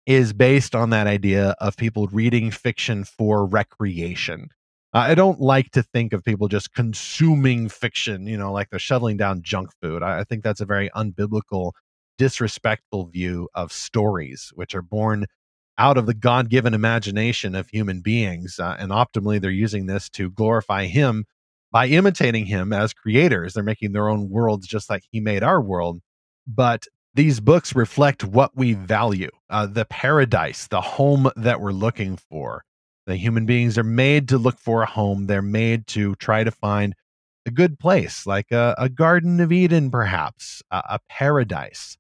[SPEAKER 1] is based on that idea of people reading fiction for recreation. I don't like to think of people just consuming fiction, you know, like they're shoveling down junk food. I, I think that's a very unbiblical, disrespectful view of stories, which are born out of the God given imagination of human beings. Uh, and optimally, they're using this to glorify Him by imitating Him as creators. They're making their own worlds just like He made our world. But these books reflect what we value uh, the paradise, the home that we're looking for. The human beings are made to look for a home, they're made to try to find a good place, like a, a Garden of Eden, perhaps, a, a, paradise.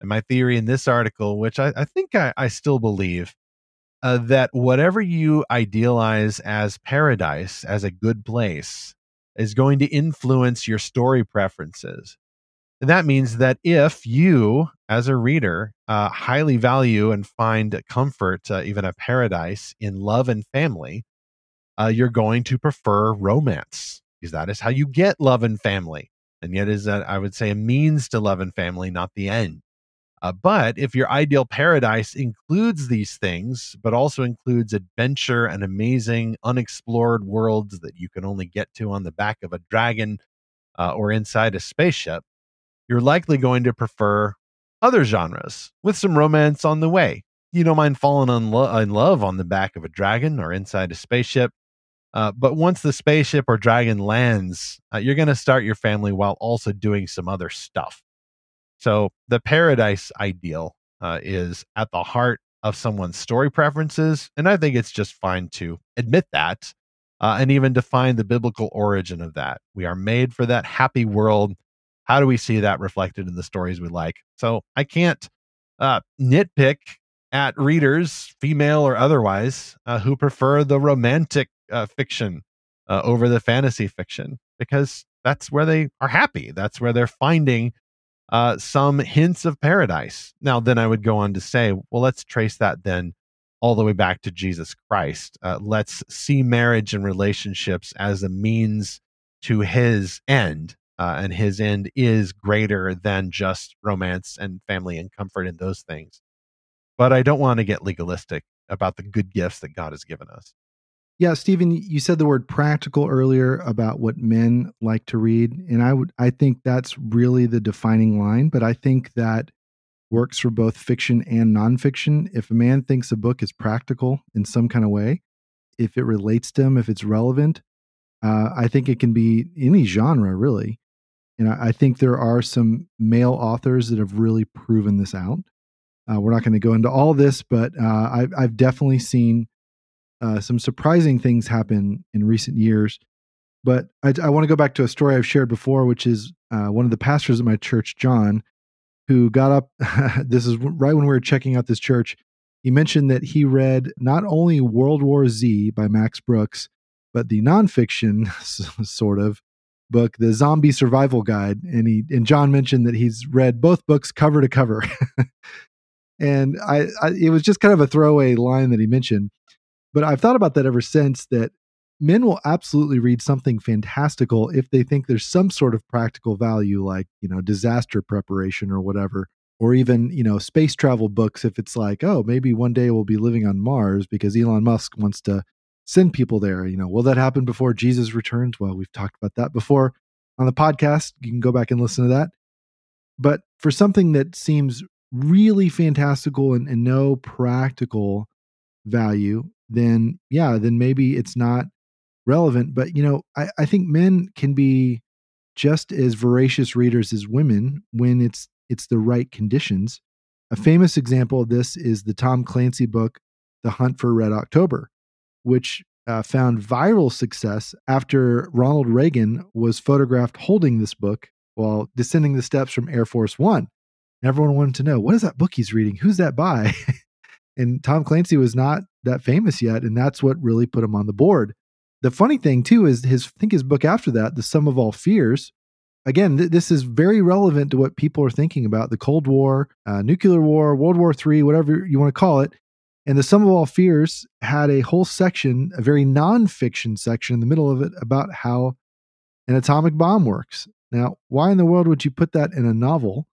[SPEAKER 1] And my theory in this article, which I, I think I, I, still believe, uh, that whatever you idealize as paradise, as a good place, is going to influence your story preferences that means that if you, as a reader, uh, highly value and find comfort, uh, even a paradise in love and family, uh, you're going to prefer romance because that is how you get love and family. And yet, is that I would say a means to love and family, not the end. Uh, but if your ideal paradise includes these things, but also includes adventure and amazing unexplored worlds that you can only get to on the back of a dragon uh, or inside a spaceship, you're likely going to prefer other genres with some romance on the way. You don't mind falling in, lo- in love on the back of a dragon or inside a spaceship. Uh, but once the spaceship or dragon lands, uh, you're going to start your family while also doing some other stuff. So the paradise ideal uh, is at the heart of someone's story preferences. And I think it's just fine to admit that uh, and even define the biblical origin of that. We are made for that happy world how do we see that reflected in the stories we like? So I can't uh, nitpick at readers, female or otherwise, uh, who prefer the romantic uh, fiction uh, over the fantasy fiction because that's where they are happy. That's where they're finding uh, some hints of paradise. Now, then I would go on to say, well, let's trace that then all the way back to Jesus Christ. Uh, let's see marriage and relationships as a means to his end uh, and his end is greater than just romance and family and comfort and those things. But I don't want to get legalistic about the good gifts that God has given us.
[SPEAKER 2] Yeah, Stephen, you said the word practical earlier about what men like to read, and I would I think that's really the defining line. But I think that works for both fiction and nonfiction. If a man thinks a book is practical in some kind of way, if it relates to him, if it's relevant, uh, I think it can be any genre really. And I, think there are some male authors that have really proven this out. Uh, we're not going to go into all this, but uh, I've, I've, definitely seen uh, some surprising things happen in recent years. But I, I want to go back to a story I've shared before, which is uh, one of the pastors at my church, John, who got up. this is right when we were checking out this church. He mentioned that he read not only World War Z by Max Brooks, but the nonfiction, sort of, book, The Zombie Survival Guide, and he and John mentioned that he's read both books cover to cover. and I, I, it was just kind of a throwaway line that he mentioned, but I've thought about that ever since. That men will absolutely read something fantastical if they think there's some sort of practical value, like, you know, disaster preparation or whatever, or even, you know, space travel books. If it's like, oh, maybe one day we'll be living on Mars because Elon Musk wants to send people there. You know, will that happen before Jesus returns? Well, we've talked about that before on the podcast. You can go back and listen to that. But for something that seems really fantastical and, and no practical value, then yeah, then maybe it's not relevant. But you know, I, I think men can be just as voracious readers as women when it's it's the right conditions. A mm-hmm. famous example of this is the Tom Clancy book, The Hunt for Red October, which uh, found viral success after Ronald Reagan was photographed holding this book while descending the steps from Air Force One. And everyone wanted to know what is that book he's reading? Who's that by? and Tom Clancy was not that famous yet, and that's what really put him on the board. The funny thing too is his I think his book after that, The Sum of All Fears. Again, th- this is very relevant to what people are thinking about the Cold War, uh, nuclear war, World War III, whatever you want to call it. And The Sum of All Fears had a whole section, a very nonfiction section in the middle of it about how an atomic bomb works. Now, why in the world would you put that in a novel?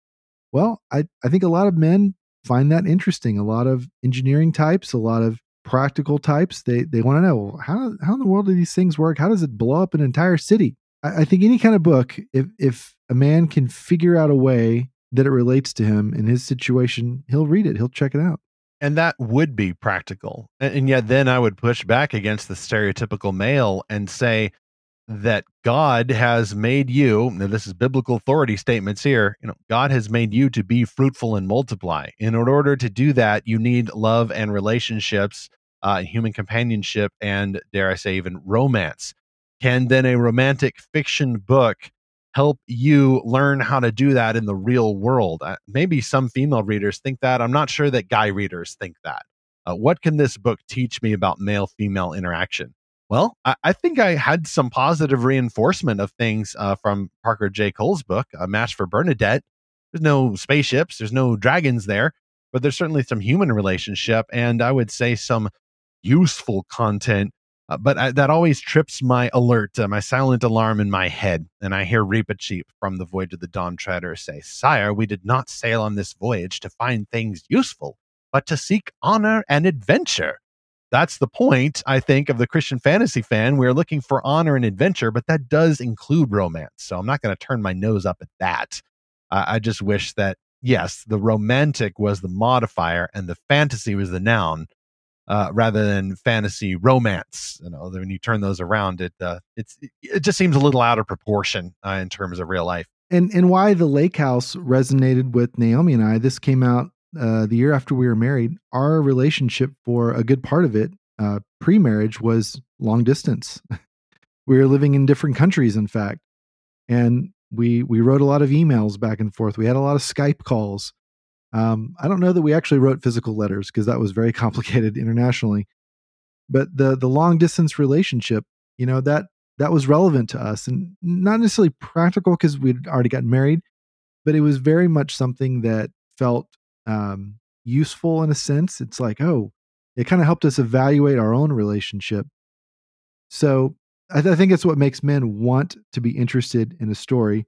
[SPEAKER 2] Well, I, I think a lot of men find that interesting. A lot of engineering types, a lot of practical types, they they want to know how how in the world do these things work? How does it blow up an entire city? I, I think any kind of book, if if a man can figure out a way that it relates to him in his situation, he'll read it. He'll check it out.
[SPEAKER 1] And that would be practical. And, and yet then I would push back against the stereotypical male and say, that God has made you, now this is biblical authority statements here, you know, God has made you to be fruitful and multiply. And in order to do that, you need love and relationships, uh, human companionship, and dare I say, even romance. Can then a romantic fiction book help you learn how to do that in the real world? Uh, maybe some female readers think that. I'm not sure that guy readers think that. Uh, what can this book teach me about male female interaction? Well, I, I, think I had some positive reinforcement of things uh, from Parker J. Cole's book, A Match for Bernadette. There's no spaceships, there's no dragons there, but there's certainly some human relationship, and I would say some useful content. Uh, but I, that always trips my alert, uh, my silent alarm in my head. And I hear Reepicheep from the Voyage of the Dawn Treader say, Sire, we did not sail on this voyage to find things useful, but to seek honor and adventure that's the point, I think, of the Christian fantasy fan. We're looking for honor and adventure, but that does include romance. So I'm not going to turn my nose up at that. Uh, I just wish that, yes, the romantic was the modifier and the fantasy was the noun. Uh, rather than fantasy romance, you know, when you turn those around, it uh, it's it just seems a little out of proportion uh, in terms of real life.
[SPEAKER 2] And and why the lake house resonated with Naomi and I. This came out uh, the year after we were married, our relationship for a good part of it, uh, pre marriage, was long distance. we were living in different countries, in fact, and we we wrote a lot of emails back and forth. We had a lot of Skype calls. Um, I don't know that we actually wrote physical letters because that was very complicated internationally. But the the long distance relationship, you know that that was relevant to us and not necessarily practical because we'd already gotten married, but it was very much something that felt um, useful in a sense. It's like, oh, it kind of helped us evaluate our own relationship. So I, th- I think it's what makes men want to be interested in a story.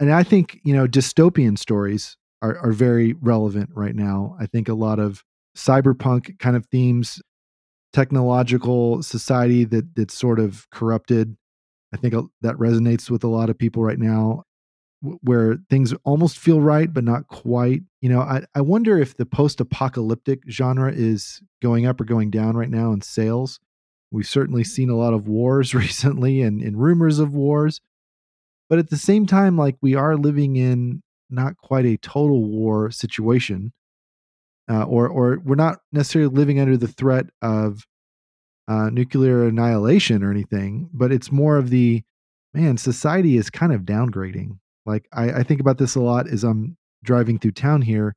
[SPEAKER 2] And I think, you know, dystopian stories are, are very relevant right now. I think a lot of cyberpunk kind of themes, technological society that that's sort of corrupted. I think uh, that resonates with a lot of people right now where things almost feel right but not quite you know i, I wonder if the post-apocalyptic genre is going up or going down right now in sales we've certainly mm-hmm. seen a lot of wars recently and, and rumors of wars but at the same time like we are living in not quite a total war situation uh, or or we're not necessarily living under the threat of uh, nuclear annihilation or anything but it's more of the man society is kind of downgrading like I, I think about this a lot as I'm driving through town here.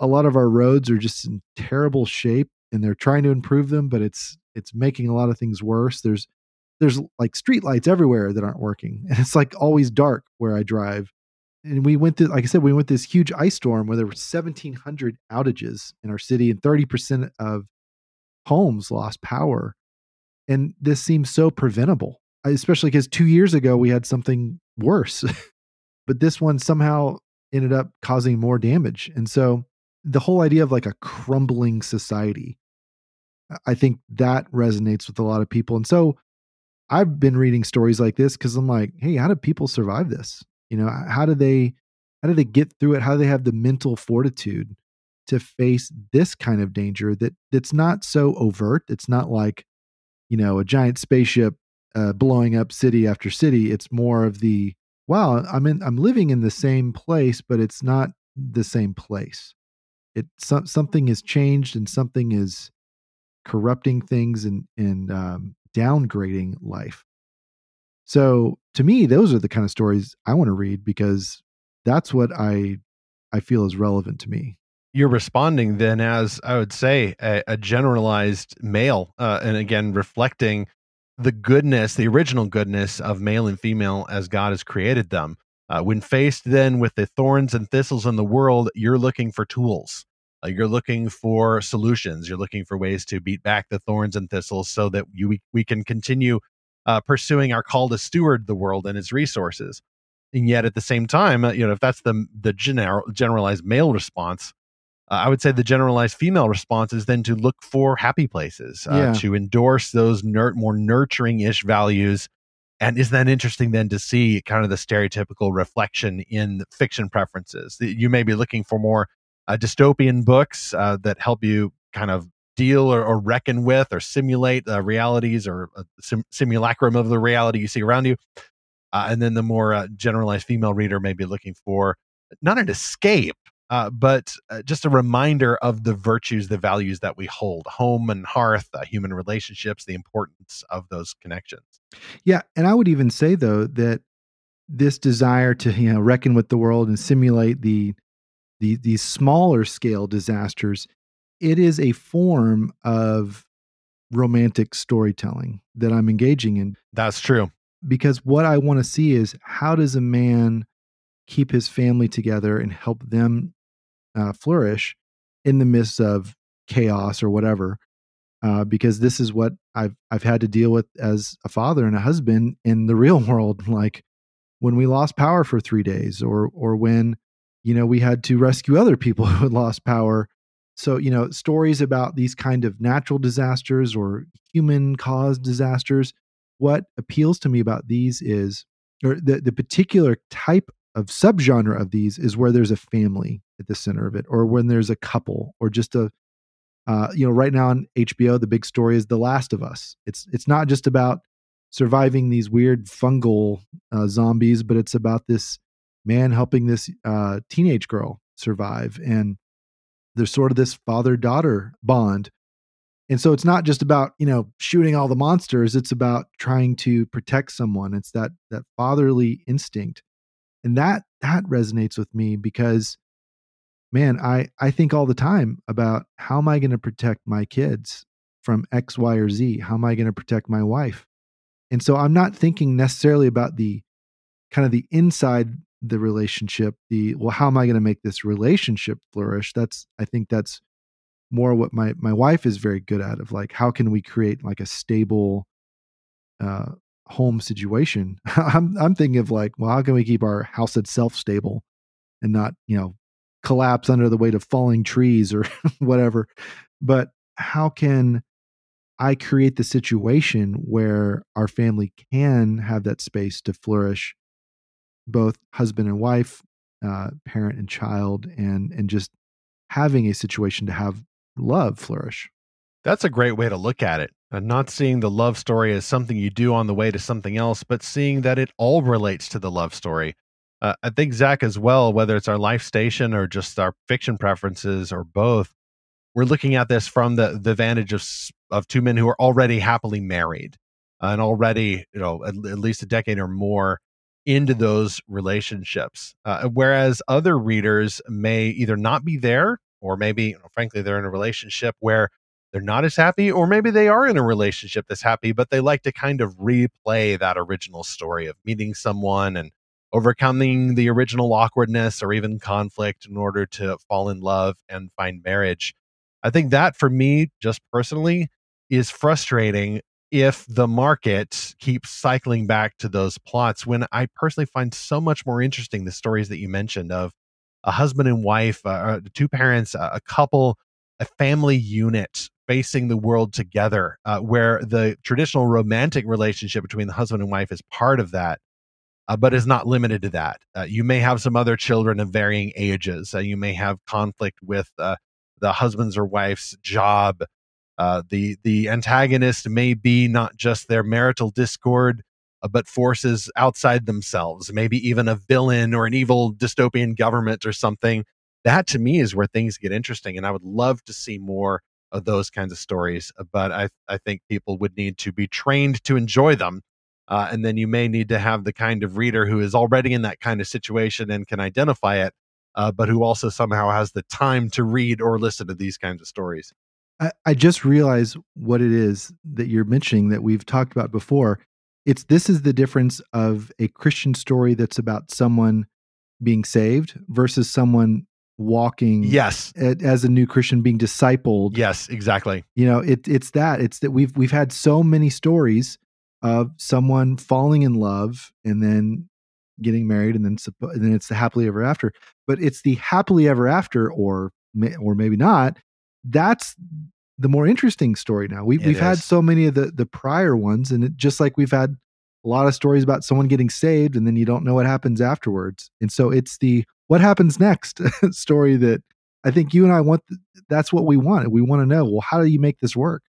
[SPEAKER 2] A lot of our roads are just in terrible shape and they're trying to improve them, but it's it's making a lot of things worse. There's there's like street lights everywhere that aren't working. And it's like always dark where I drive. And we went through, like I said, we went through this huge ice storm where there were 1,700 outages in our city and 30% of homes lost power. And this seems so preventable, especially because two years ago we had something worse. but this one somehow ended up causing more damage. And so the whole idea of like a crumbling society, I think that resonates with a lot of people. And so I've been reading stories like this because I'm like, hey, how do people survive this? You know, how do they how do they get through it? How do they have the mental fortitude to face this kind of danger that that's not so overt? It's not like, you know, a giant spaceship uh, blowing up city after city. It's more of the wow, I'm in I'm living in the same place, but it's not the same place. It so, something has changed and something is corrupting things and and um, downgrading life. So to me, those are the kind of stories I want to read because that's what I I feel is relevant to me.
[SPEAKER 1] You're responding then as I would say a, a generalized male, uh, and again reflecting the goodness, the original goodness of male and female as God has created them. Uh, when faced then with the thorns and thistles in the world, you're looking for tools. Uh, you're looking for solutions. You're looking for ways to beat back the thorns and thistles so that you, we, we can continue uh, pursuing our call to steward the world and its resources. And yet, at the same time, uh, you know, if that's the the general generalized male response, uh, I would say the generalized female response is then to look for happy places, uh, yeah. to endorse those ner- more nurturing ish values. And isn't that interesting then to see kind of the stereotypical reflection in fiction preferences? You may be looking for more uh, dystopian books uh, that help you kind of deal or, or reckon with or simulate uh, realities or a sim- simulacrum of the reality you see around you. Uh, and then the more uh, generalized female reader may be looking for not an escape, uh, but uh, just a reminder of the virtues, the values that we hold home and hearth, uh, human relationships, the importance of those connections.
[SPEAKER 2] Yeah. And I would even say, though, that this desire to you know reckon with the world and simulate the the these smaller scale disasters it is a form of romantic storytelling that I'm engaging in.
[SPEAKER 1] That's true.
[SPEAKER 2] Because what I want to see is how does a man keep his family together and help them uh, flourish in the midst of chaos or whatever. Uh, because this is what I've I've had to deal with as a father and a husband in the real world. Like when we lost power for three days, or or when you know we had to rescue other people who had lost power so, you know, stories about these kind of natural disasters or human caused disasters, what appeals to me about these is, or the, the particular type of subgenre of these is where there's a family at the center of it, or when there's a couple, or just a, uh, you know, right now on HBO, the big story is The Last of Us. It's it's not just about surviving these weird fungal uh, zombies, but it's about this man helping this uh, teenage girl survive and there's sort of this father daughter bond. And so it's not just about, you know, shooting all the monsters, it's about trying to protect someone. It's that that fatherly instinct. And that that resonates with me because man, I I think all the time about how am I going to protect my kids from X, Y, or Z? How am I going to protect my wife? And so I'm not thinking necessarily about the kind of the inside the relationship the well how am i going to make this relationship flourish? That's i think that's more what my my wife is very good at of like how can we create like a stable uh home situation? I'm i'm thinking of like well how can we keep our house itself stable and not you know collapse under the weight of falling trees or whatever? But how can i create the situation where our family can have that space to flourish both husband and wife, uh, parent and child, and and just having a situation to have love flourish.
[SPEAKER 1] That's a great way to look at it. And not seeing the love story as something you do on the way to something else, but seeing that it all relates to the love story. Uh, I think Zach as well, whether it's our life station or just our fiction preferences or both, we're looking at this from the the vantage of of two men who are already happily married and already, you know, at, at least a decade or more into those relationships. Uh, whereas other readers may either not be there, or maybe, you know, frankly, they're in a relationship where they're not as happy, or maybe they are in a relationship that's happy, but they like to kind of replay that original story of meeting someone and overcoming the original awkwardness or even conflict in order to fall in love and find marriage. I think that for me, just personally, is frustrating if the market keeps cycling back to those plots when I personally find so much more interesting the stories that you mentioned of a husband and wife, uh, uh two parents, a couple, a family unit facing the world together, uh, where the traditional romantic relationship between the husband and wife is part of that. Uh, but is not limited to that. Uh, you may have some other children of varying ages. Uh, you may have conflict with the husband's or wife's job. Uh, the the antagonist may be not just their marital discord, but forces outside themselves. Maybe even a villain or an evil dystopian government or something. That to me is where things get interesting, and I would love to see more of those kinds of stories. But I I think people would need to be trained to enjoy them. Uh, and then you may need to have the kind of reader who is already in that kind of situation and can identify it, uh, but who also somehow has the time to read or listen to these kinds of stories.
[SPEAKER 2] I, I just realized what it is that you're mentioning that we've talked about before. It's this is the difference of a Christian story that's about someone being saved versus someone walking
[SPEAKER 1] yes.
[SPEAKER 2] as a new christian being discipled.
[SPEAKER 1] Yes exactly.
[SPEAKER 2] You know it, it's that it's that we've we've had so many stories of someone falling in love and then getting married and then and then it's the happily ever after. But it's the happily ever after or or maybe not that's the more interesting story now we, we've had so many of the the prior ones and it, just like we've had a lot of stories about someone getting saved and then you don't know what happens afterwards and so it's the what happens next story that I think you and I want. That's what we want. We want to know. Well, how do you make this work?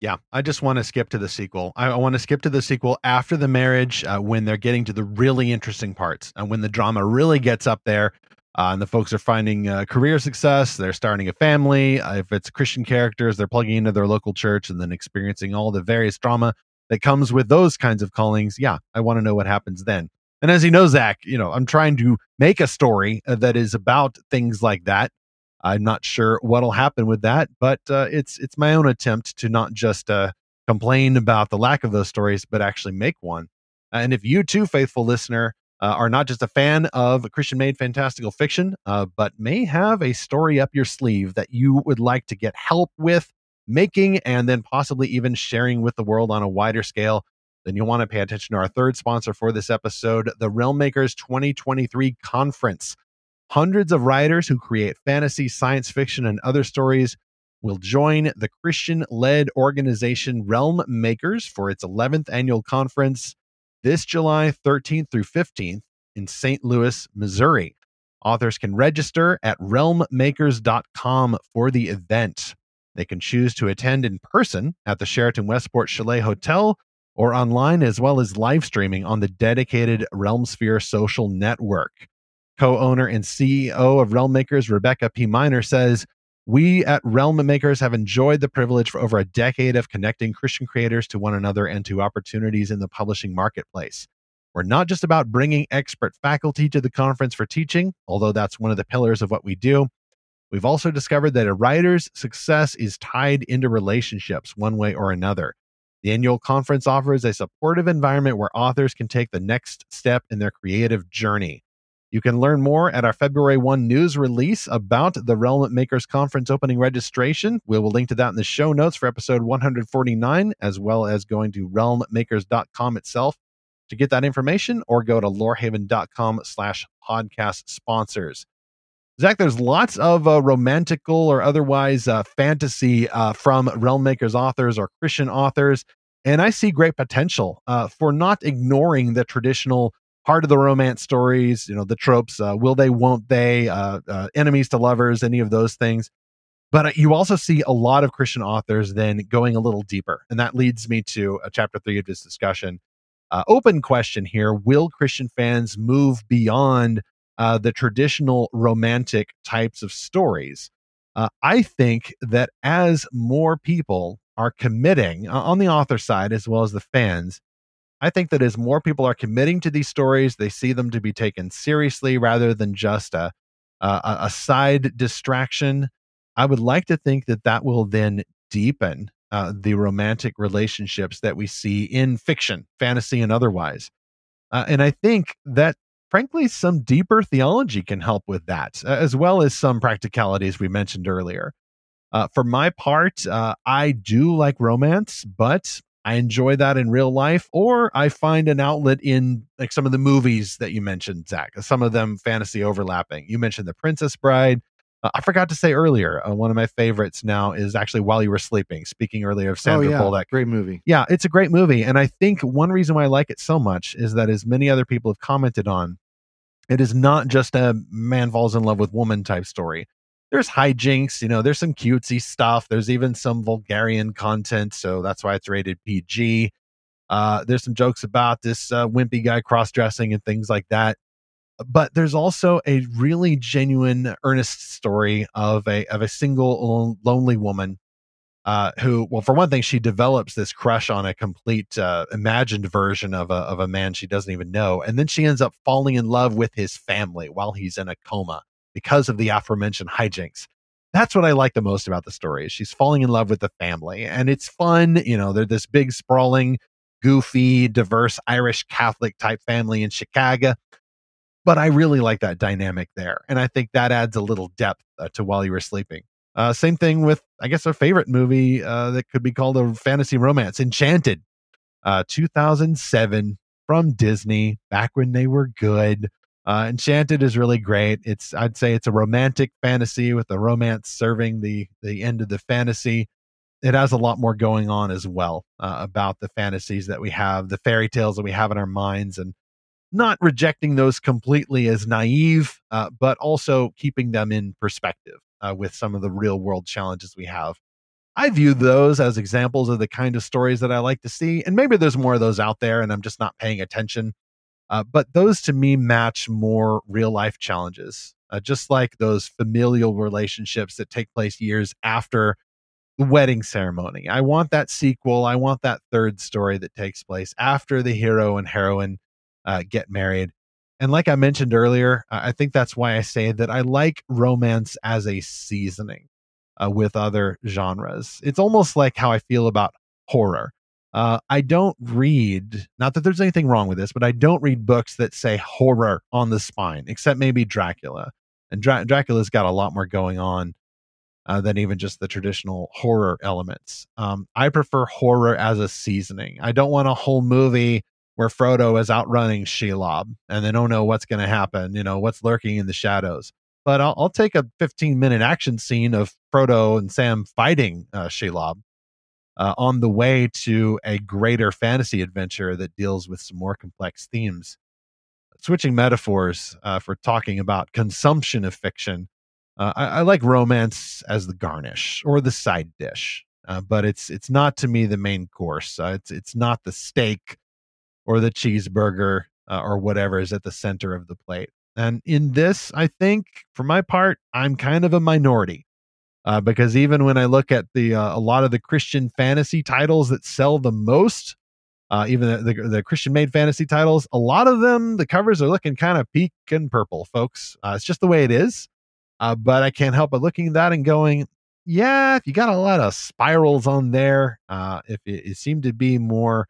[SPEAKER 1] Yeah, I just want to skip to the sequel. I, want to skip to the sequel after the marriage uh, when they're getting to the really interesting parts and when the drama really gets up there. Uh, and the folks are finding uh, career success. They're starting a family. Uh, if it's Christian characters, they're plugging into their local church and then experiencing all the various drama that comes with those kinds of callings. Yeah, I want to know what happens then. And as you know, Zach, you know, I'm trying to make a story uh, that is about things like that. I'm not sure what'll happen with that, but uh, it's it's my own attempt to not just uh, complain about the lack of those stories, but actually make one. And if you too, faithful listener, uh, are not just a fan of Christian made fantastical fiction, uh, but may have a story up your sleeve that you would like to get help with making and then possibly even sharing with the world on a wider scale, then you'll want to pay attention to our third sponsor for this episode, the Realm Makers 2023 Conference. Hundreds of writers who create fantasy, science fiction, and other stories will join the Christian led organization Realm Makers for its 11th annual conference this July 13th through 15th in St. Louis, Missouri. Authors can register at realmmakers.com for the event. They can choose to attend in person at the Sheraton Westport Chalet Hotel or online as well as live streaming on the dedicated Realmsphere social network. Co owner and CEO of Realm Makers, Rebecca P. Minor, says, We at Realm Makers have enjoyed the privilege for over a decade of connecting Christian creators to one another and to opportunities in the publishing marketplace. We're not just about bringing expert faculty to the conference for teaching, although that's one of the pillars of what we do. We've also discovered that a writer's success is tied into relationships one way or another. The annual conference offers a supportive environment where authors can take the next step in their creative journey. You can learn more at our February 1 news release about the Realm Makers Conference opening registration. We will link to that in the show notes for episode 149, as well as going to realmmakers.com itself to get that information, or go to lorehaven.com slash podcast sponsors. Zach, there's lots of uh, romantical or otherwise uh, fantasy uh, from Realm Makers authors or Christian authors. And I see great potential uh, for not ignoring the traditional part of the romance stories, you know, the tropes, uh, will they, won't they, uh, enemies to lovers, any of those things. But you also see a lot of Christian authors then going a little deeper. And that leads me to a chapter three of this discussion. open question here Will Christian fans move beyond uh, the traditional romantic types of stories. Uh, I think that as more people are committing uh, on the author side as well as the fans, I think that as more people are committing to these stories, they see them to be taken seriously rather than just a, a, a side distraction. I would like to think that that will then deepen uh, the romantic relationships that we see in fiction, fantasy, and otherwise. Uh, and I think that frankly, some deeper theology can help with that, as well as some practicalities we mentioned earlier. Uh, for my part, uh, I do like romance, but I enjoy that in real life, or I find an outlet in like some of the movies that you mentioned, Zach. Some of them fantasy overlapping. You mentioned The Princess Bride. Uh, I forgot to say earlier, uh, one of my favorites now is actually While You Were Sleeping. Speaking earlier of Sandra
[SPEAKER 2] oh, yeah.
[SPEAKER 1] Bullock,
[SPEAKER 2] great movie.
[SPEAKER 1] Yeah, it's a great movie, and I think one reason why I like it so much is that, as many other people have commented on, it is not just a man falls in love with woman type story. There's hijinks, you know, there's some cutesy stuff. There's even some vulgarian content, so that's why it's rated PG. Uh, there's some jokes about this uh, wimpy guy cross dressing and things like that. But there's also a really genuine, earnest story of a of a single lonely woman uh, who, well, for one thing, she develops this crush on a complete uh, imagined version of a of a man she doesn't even know, and then she ends up falling in love with his family while he's in a coma because of the aforementioned hijinks. That's what I like the most about the story. She's falling in love with the family, and it's fun. You know, they're this big, sprawling, goofy, diverse Irish Catholic type family in Chicago. But I really like that dynamic there, and I think that adds a little depth uh, to while you were sleeping. Uh, same thing with, I guess, our favorite movie uh, that could be called a fantasy romance, Enchanted, uh, 2007 from Disney, back when they were good. Uh, Enchanted is really great. It's, I'd say, it's a romantic fantasy with the romance serving the the end of the fantasy. It has a lot more going on as well uh, about the fantasies that we have, the fairy tales that we have in our minds, and not rejecting those completely as naive, uh, but also keeping them in perspective uh, with some of the real world challenges we have. I view those as examples of the kind of stories that I like to see. And maybe there's more of those out there and I'm just not paying attention. Uh, but those to me match more real life challenges, uh, just like those familial relationships that take place years after the wedding ceremony. I want that sequel. I want that third story that takes place after the hero and heroine uh, get married. And like I mentioned earlier, I think that's why I say that I like romance as a seasoning uh, with other genres. It's almost like how I feel about horror. Uh, I don't read, not that there's anything wrong with this, but I don't read books that say horror on the spine, except maybe Dracula. And Dra- Dracula's got a lot more going on uh, than even just the traditional horror elements. Um, I prefer horror as a seasoning. I don't want a whole movie where Frodo is outrunning Shelob and they don't know what's going to happen, you know, what's lurking in the shadows. But I'll, I'll, take a 15 minute action scene of Frodo and Sam fighting uh, Shelob uh, on the way to a greater fantasy adventure that deals with some more complex themes. Switching metaphors uh, for talking about consumption of fiction, uh, I, I, like romance as the garnish or the side dish, uh, but it's it's not to me the main course. Uh, it's it's not the steak or the cheeseburger uh, or whatever is at the center of the plate. And in this, I think for my part, I'm kind of a minority. Uh, because even when I look at the uh, a lot of the Christian fantasy titles that sell the most, uh, even the, the, the, Christian made fantasy titles, a lot of them the covers are looking kind of pink and purple, folks. Uh, it's just the way it is. Uh, but I can't help but looking at that and going, yeah, if you got a lot of spirals on there, uh, if it, it seemed to be more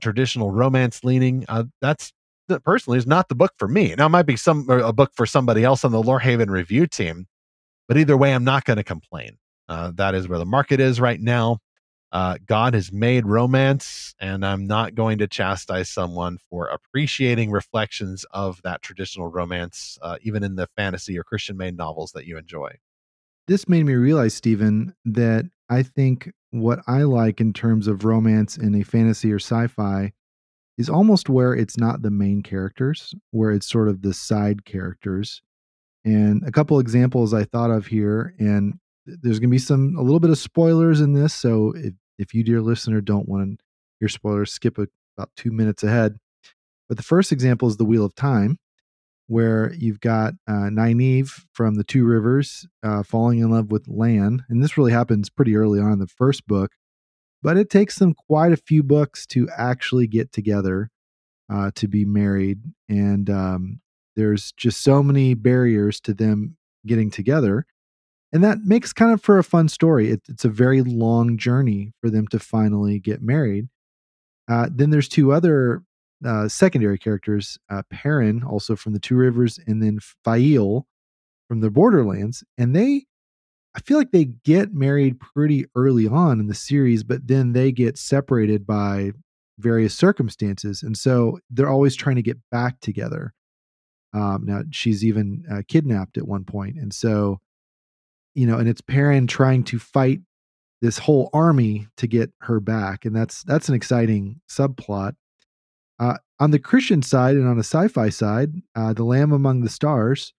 [SPEAKER 1] traditional romance leaning. That's that personally is not the book for me. Now it might be some a book for somebody else on the Lorehaven review team, but either way, I'm not going to complain. Uh, that is where the market is right now. Uh, God has made romance, and I'm not going to chastise someone for appreciating reflections of that traditional romance, uh, even in the fantasy or Christian made novels that you enjoy.
[SPEAKER 2] This made me realize, Stephen, that I think what I like in terms of romance in a fantasy or sci fi is almost where it's not the main characters, where it's sort of the side characters. And a couple examples I thought of here, and there's going to be some a little bit of spoilers in this. So if, if you, dear listener, don't want hear spoilers, skip a, about two minutes ahead. But the first example is the Wheel of Time, where you've got uh, Nynaeve from the Two Rivers uh, falling in love with Lan, and this really happens pretty early on in the first book, but it takes them quite a few books to actually get together uh, to be married, and um, there's just so many barriers to them getting together, and that makes kind of for a fun story. It, it's a very long journey for them to finally get married. Uh, then there's two other uh, secondary characters, uh, Perrin, also from the Two Rivers, and then Faile from the Borderlands, and they I feel like they get married pretty early on in the series, but then they get separated by various circumstances. And so they're always trying to get back together. Um, now, she's even uh, kidnapped at one. And so, you know, and it's Perrin trying to fight this whole army to get her back. And that's that's an exciting subplot. Uh, on the Christian side and on the sci-fi side, uh, the Lamb Among the Stars,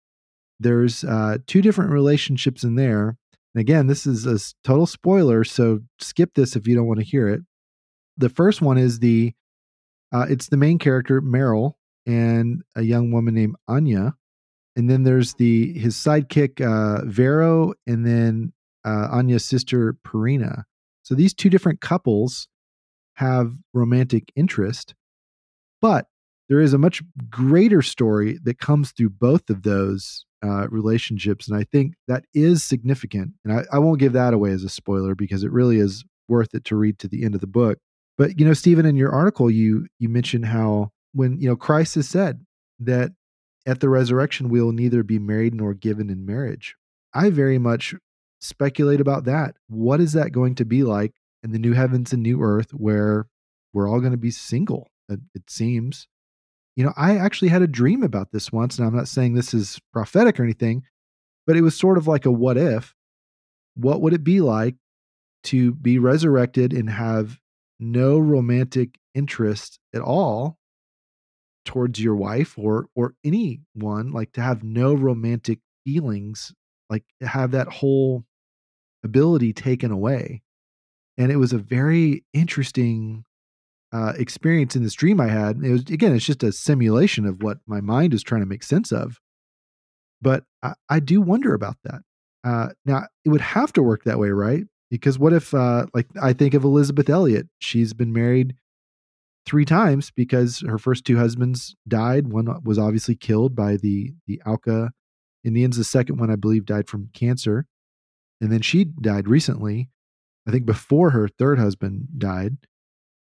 [SPEAKER 2] there's uh, two different relationships in there. And again, this is a total spoiler, so skip this if you don't want to hear it. The first one is the uh, it's the main character Merral and a young woman named Anya, and then there's the his sidekick uh, Vero, and then uh, Anya's sister Perina. So these two different couples have romantic interest, but there is a much greater story that comes through both of those uh, relationships. And I think that is significant. And I, I won't give that away as a spoiler because it really is worth it to read to the end of the book. But you know, Stephen, in your article, you you mentioned how when you know Christ has said that at the resurrection we will neither be married nor given in marriage. I very much speculate about that. What is that going to be like in the new heavens and new earth where we're all going to be single? It, seems. You know, I actually had a dream about this once, and I'm not saying this is prophetic or anything, but it was sort of like a what if. What would it be like to be resurrected and have no romantic interest at all towards your wife or or anyone like to have no romantic feelings like to have that whole ability taken away and it was a very interesting uh, experience in this dream I had. It was again, it's just a simulation of what my mind is trying to make sense of. But I, I do wonder about that. Uh, now it would have to work that way, right? Because what if, uh, like, I think of Elisabeth Elliot. She's been married three times because her first two husbands died. One was obviously killed by the the Auca Indians. The second one, I believe, died from cancer, and then she died recently. I think before her third husband died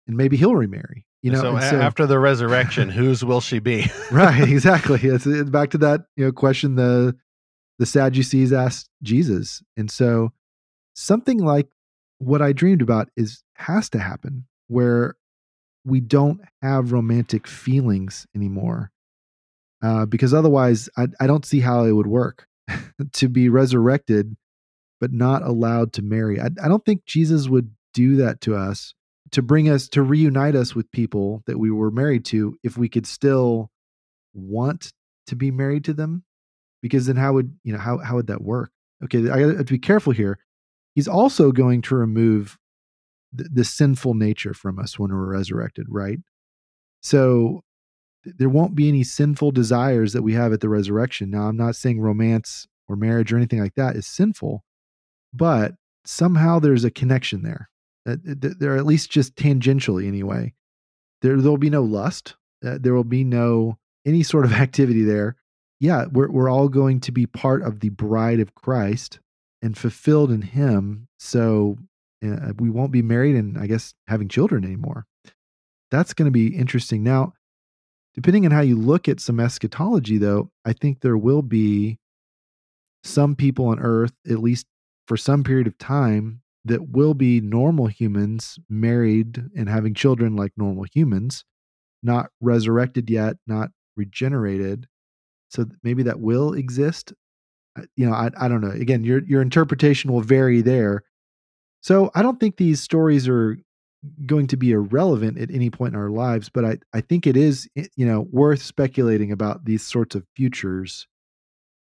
[SPEAKER 2] and maybe he'll remarry. You know,
[SPEAKER 1] so, so after the resurrection, whose will she be?
[SPEAKER 2] right, exactly. It's, it's back to that you know question the the Sadducees asked Jesus, and so something like what I dreamed about is has to happen where we don't have romantic feelings anymore, uh, because otherwise, I, I don't see how it would work to be resurrected but not allowed to marry. I, I don't think Jesus would do that to us to bring us to reunite us with people that we were married to if we could still want to be married to them because then how would you know how how would that work okay i got to be careful here he's also going to remove the, sinful nature from us when we're resurrected right so there won't be any sinful desires that we have at the resurrection now i'm not saying romance or marriage or anything like that is sinful but somehow there's a connection there they're at least just tangentially anyway. There, there'll be no lust. Uh, there will be no any sort of activity there. Yeah, we're we're all going to be part of the bride of Christ and fulfilled in Him. So uh, we won't be married and I guess having children anymore. That's going to be interesting. Now, depending on how you look at some eschatology, though, I think there will be some people on earth, at least for some period of time, that will be normal humans married and having children like normal humans, not resurrected yet, not regenerated. So maybe that will exist. You know, I, I don't know. Again, your your interpretation will vary there. So I don't think these stories are going to be irrelevant at any point in our lives, but I, I think it is you know worth speculating about these sorts of futures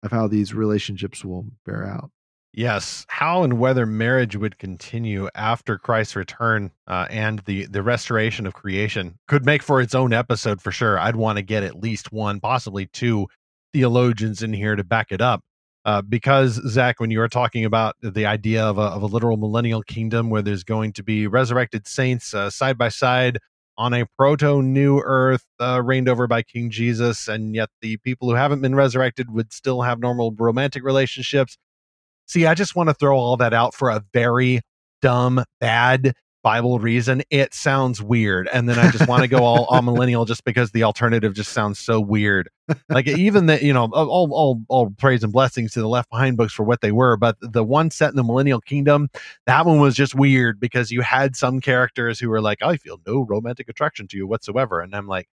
[SPEAKER 2] of how these relationships will bear out.
[SPEAKER 1] Yes, how and whether marriage would continue after Christ's return uh, and the the restoration of creation could make for its own episode for sure. I'd want to get at least one, possibly two theologians in here to back it up. Uh, because Zach, when you were talking about the idea of a, of a literal millennial kingdom where there's going to be resurrected saints uh, side by side on a proto new earth uh, reigned over by King Jesus, and yet the people who haven't been resurrected would still have normal romantic relationships. See, I just want to throw all that out for a very dumb, bad Bible reason, it sounds weird. And then I just want to go all, all millennial just because the alternative just sounds so weird. Like even that, you know, all, all, all praise and blessings to the Left Behind books for what they were. But the one set in the millennial kingdom, that one was just weird because you had some characters who were like, I feel no romantic attraction to you whatsoever. And I'm like,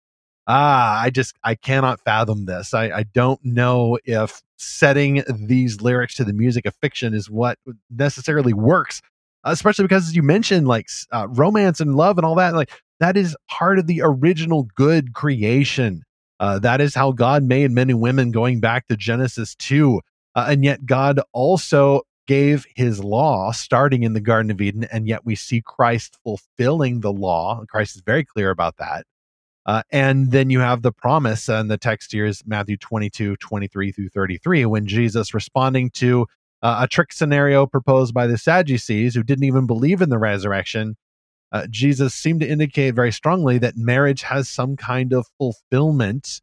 [SPEAKER 1] ah, I just, I cannot fathom this. I, I don't know if setting these lyrics to the music of fiction is what necessarily works especially because as you mentioned like uh, romance and love and all that like that is part of the original good creation. Uh, that is how god made men and women going back to genesis 2 uh, and yet god also gave his law starting in the garden of eden and yet we see christ fulfilling the law. Christ is very clear about that. Uh, and then you have the promise and the text here is matthew 22 23 through 33 when jesus responding to uh, a trick scenario proposed by the Sadducees, who didn't even believe in the resurrection, uh, Jesus seemed to indicate very strongly that marriage has some kind of fulfillment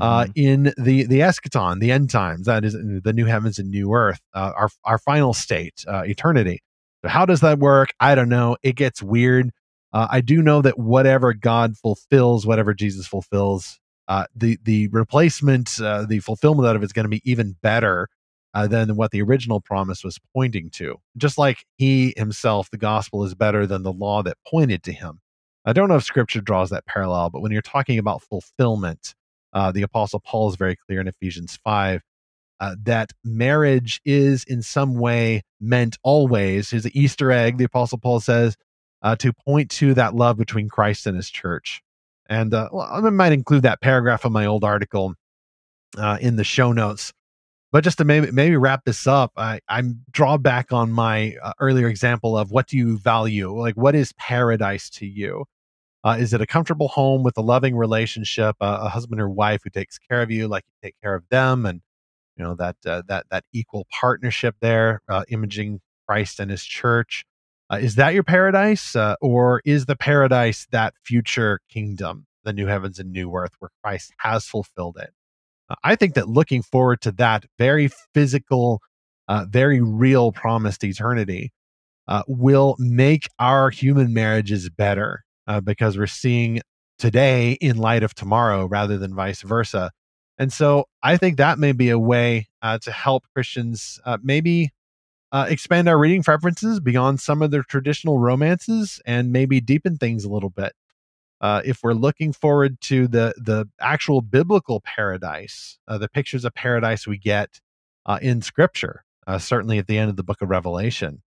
[SPEAKER 1] uh, mm-hmm. in the the eschaton, the end times. That is the new heavens and new earth, uh, our our final state, uh, eternity. So how does that work? I don't know. It gets weird. Uh, I do know that whatever God fulfills, whatever Jesus fulfills, the the replacement, the fulfillment of it is going to be even better uh, than what the original promise was pointing to. Just like he himself, the gospel is better than the law that pointed to him. I don't know if scripture draws that parallel, but when you're talking about fulfillment, uh, the apostle Paul is very clear in Ephesians 5 uh, that marriage is in some way meant always, is an Easter egg, the apostle Paul says, uh, to point to that love between Christ and his church. And uh, well, I might include that paragraph of my old article uh, in the show notes but just to maybe maybe wrap this up, I I'm draw back on my uh, earlier example of what do you value? Like what is paradise to you? Uh, is it a comfortable home with a loving relationship, uh, a husband or wife who takes care of you like you take care of them, and you know that uh, that that equal partnership there, uh, imaging Christ and His church? Uh, is that your paradise, or is the paradise that future kingdom, the new heavens and new earth, where Christ has fulfilled it? I think that looking forward to that very physical, uh, very real promised eternity uh, will make our human marriages better uh, because we're seeing today in light of tomorrow rather than vice versa. And so I think that may be a way uh, to help Christians uh, maybe uh, expand our reading preferences beyond some of their traditional romances and maybe deepen things a little bit uh, if we're looking forward to the the actual biblical paradise, uh, the pictures of paradise we get uh, in Scripture, uh, certainly at the end of the Book of Revelation,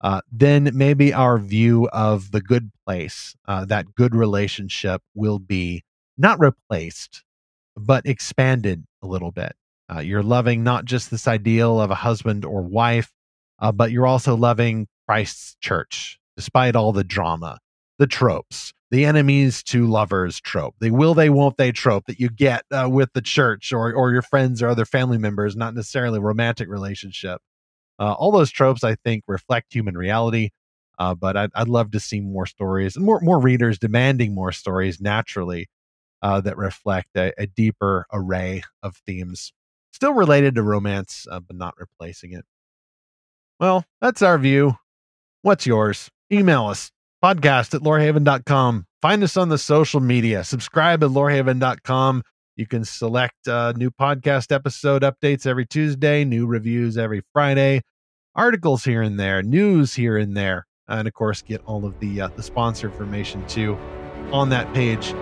[SPEAKER 1] uh, then maybe our view of the good place, uh, that good relationship, will be not replaced, but expanded a little bit. you're loving not just this ideal of a husband or wife, but you're also loving Christ's church, despite all the drama, the tropes the enemies to lovers trope, the will they, won't they trope that you get uh, with the church or, or your friends or other family members, not necessarily romantic relationship. Uh, all those tropes, I think, reflect human reality. Uh, but I'd, I'd love to see more stories and more, more readers demanding more stories naturally uh, that reflect a, a, deeper array of themes, still related to romance, uh, but not replacing it. Well, that's our view. What's yours? Email us podcast at lorehaven.com. Find us on the social media. Subscribe at lorehaven.com. You can select uh, new podcast episode updates every Tuesday, new reviews every Friday, articles here and there, news here and there, and of course, get all of the uh, the sponsor information too on that page.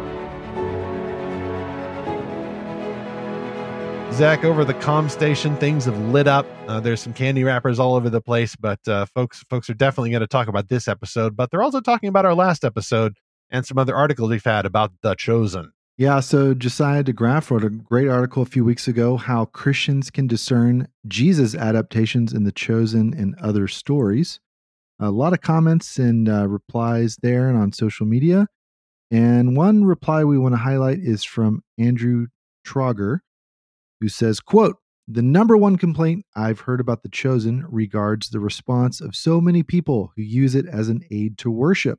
[SPEAKER 1] Zach, over the com station, things have lit up. Uh, there's some candy wrappers all over the place, but uh, folks, folks are definitely going to talk about this episode. But they're also talking about our last episode and some other articles we've had about the Chosen.
[SPEAKER 2] Yeah, so Josiah DeGraaf wrote a great article a few weeks ago how Christians can discern Jesus adaptations in The Chosen and other stories. A lot of comments and uh, replies there and on social media. And one reply we want to highlight is from Andrew Trauger who says, quote, the number one complaint I've heard about The Chosen regards the response of so many people who use it as an aid to worship.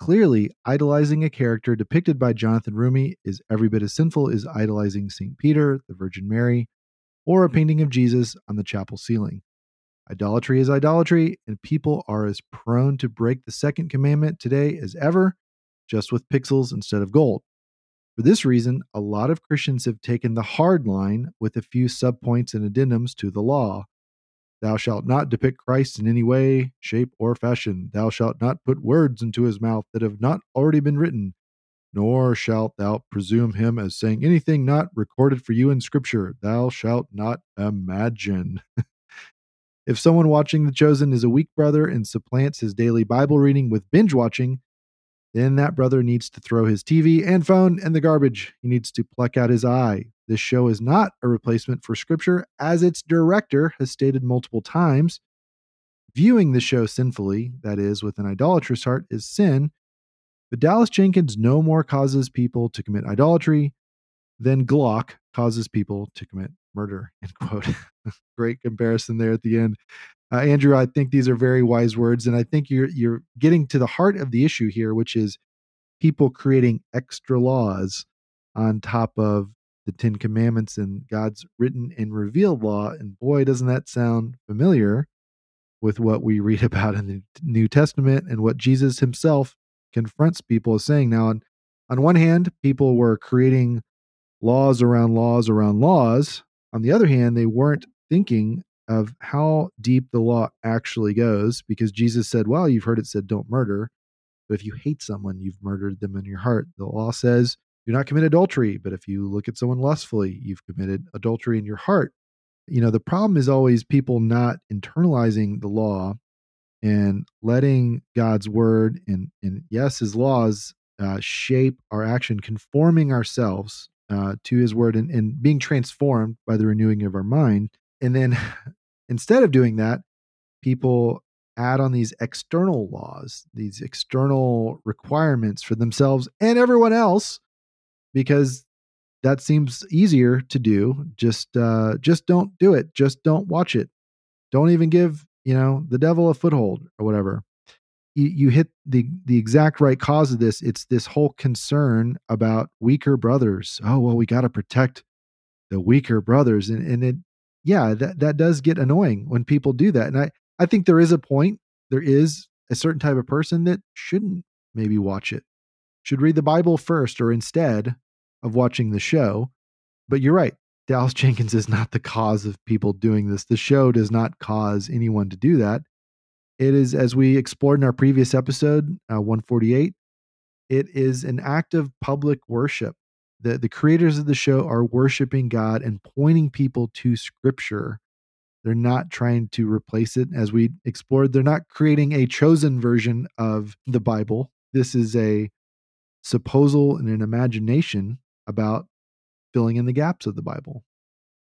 [SPEAKER 2] Clearly, idolizing a character depicted by Jonathan Roumie is every bit as sinful as idolizing St. Peter, the Virgin Mary, or a painting of Jesus on the chapel ceiling. Idolatry is idolatry, and people are as prone to break the second commandment today as ever, just with pixels instead of gold. For this reason, a lot of Christians have taken the hard line with a few subpoints and addendums to the law. Thou shalt not depict Christ in any way, shape, or fashion. Thou shalt not put words into his mouth that have not already been written, nor shalt thou presume him as saying anything not recorded for you in Scripture. Thou shalt not imagine. if someone watching The Chosen is a weak brother and supplants his daily Bible reading with binge watching, then that brother needs to throw his TV and phone in the garbage. He needs to pluck out his eye. This show is not a replacement for scripture, as its director has stated multiple times. Viewing the show sinfully, that is, with an idolatrous heart, is sin. But Dallas Jenkins no more causes people to commit idolatry than Glock causes people to commit murder. End quote. Great comparison there at the end. Uh, Andrew, I think these are very wise words, and I think you're you're getting to the heart of the issue here, which is people creating extra laws on top of the Ten Commandments and God's written and revealed law. And boy, doesn't that sound familiar with what we read about in the New Testament and what Jesus himself confronts people as saying. Now, on, on one hand, people were creating laws around laws around laws. On the other hand, they weren't thinking of how deep the law actually goes because Jesus said, Well, you've heard it said, don't murder. But if you hate someone, you've murdered them in your heart. The law says, do not commit adultery. But if you look at someone lustfully, you've committed adultery in your heart. You know, the problem is always people not internalizing the law and letting God's word and, and yes, his laws uh, shape our action, conforming ourselves uh, to his word and, and being transformed by the renewing of our mind. And then Instead of doing that, people add on these external laws, these external requirements for themselves and everyone else, because that seems easier to do. Just uh, just don't do it. Just don't watch it. Don't even give you know the devil a foothold or whatever. You, you hit the the exact right cause of this. It's this whole concern about weaker brothers. Oh well, we got to protect the weaker brothers, and and it yeah, that that does get annoying when people do that. And I I think there is a point. There is a certain type of person that shouldn't maybe watch it. Should read the Bible first or instead of watching the show. But you're right. Dallas Jenkins is not the cause of people doing this. The show does not cause anyone to do that. It is, as we explored in our previous episode, uh, 148, it is an act of public worship the the creators of the show are worshiping God and pointing people to scripture. They're not trying to replace it as we explored. They're not creating a chosen version of the Bible. This is a supposal and an imagination about filling in the gaps of the Bible.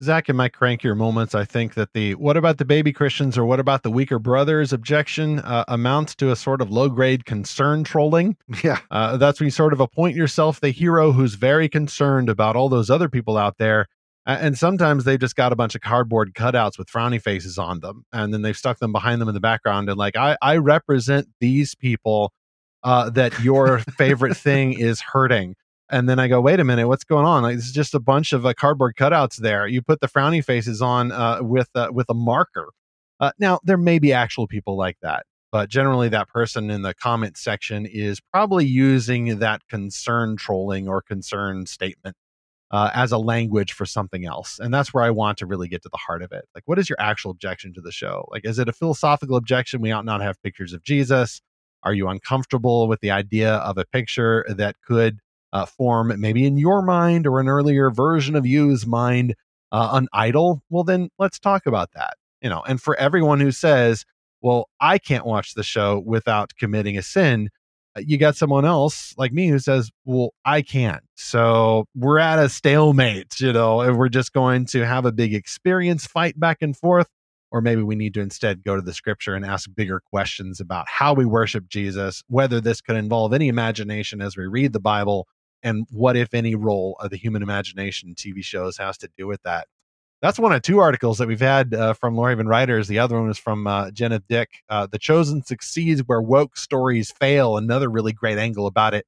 [SPEAKER 1] Zach, in my crankier moments, I think that the what about the baby Christians or what about the weaker brothers objection uh, amounts to a sort of low grade concern trolling.
[SPEAKER 2] Yeah.
[SPEAKER 1] Uh, that's when you sort of appoint yourself the hero who's very concerned about all those other people out there. And sometimes they've just got a bunch of cardboard cutouts with frowny faces on them. And then they've stuck them behind them in the background. And like, I, I represent these people uh, that your favorite thing is hurting and then I go, wait a minute, what's going on? Like, this is just a bunch of uh, cardboard cutouts there. You put the frowny faces on uh, with uh, with a marker. Uh, now there may be actual people like that, but generally that person in the comment section is probably using that concern trolling or concern statement uh, as a language for something else, and that's where I want to really get to the heart of it. Like, what is your actual objection to the show? Like, is it a philosophical objection? We ought not have pictures of Jesus. Are you uncomfortable with the idea of a picture that could uh, form, maybe in your mind or an earlier version of you's mind, uh, an idol, well, then let's talk about that. You know, and for everyone who says, well, I can't watch the show without committing a sin, uh, you got someone else like me who says, well, I can't. So we're at a stalemate, you know, and we're just going to have a big experience fight back and forth. Or maybe we need to instead go to the scripture and ask bigger questions about how we worship Jesus, whether this could involve any imagination as we read the Bible, and what if any role of the human imagination TV shows has to do with that. That's one of two articles that we've had uh, from Lorehaven Writers. The other one is from uh, Jeneth Dyck. Uh, the Chosen succeeds where woke stories fail. Another really great angle about it.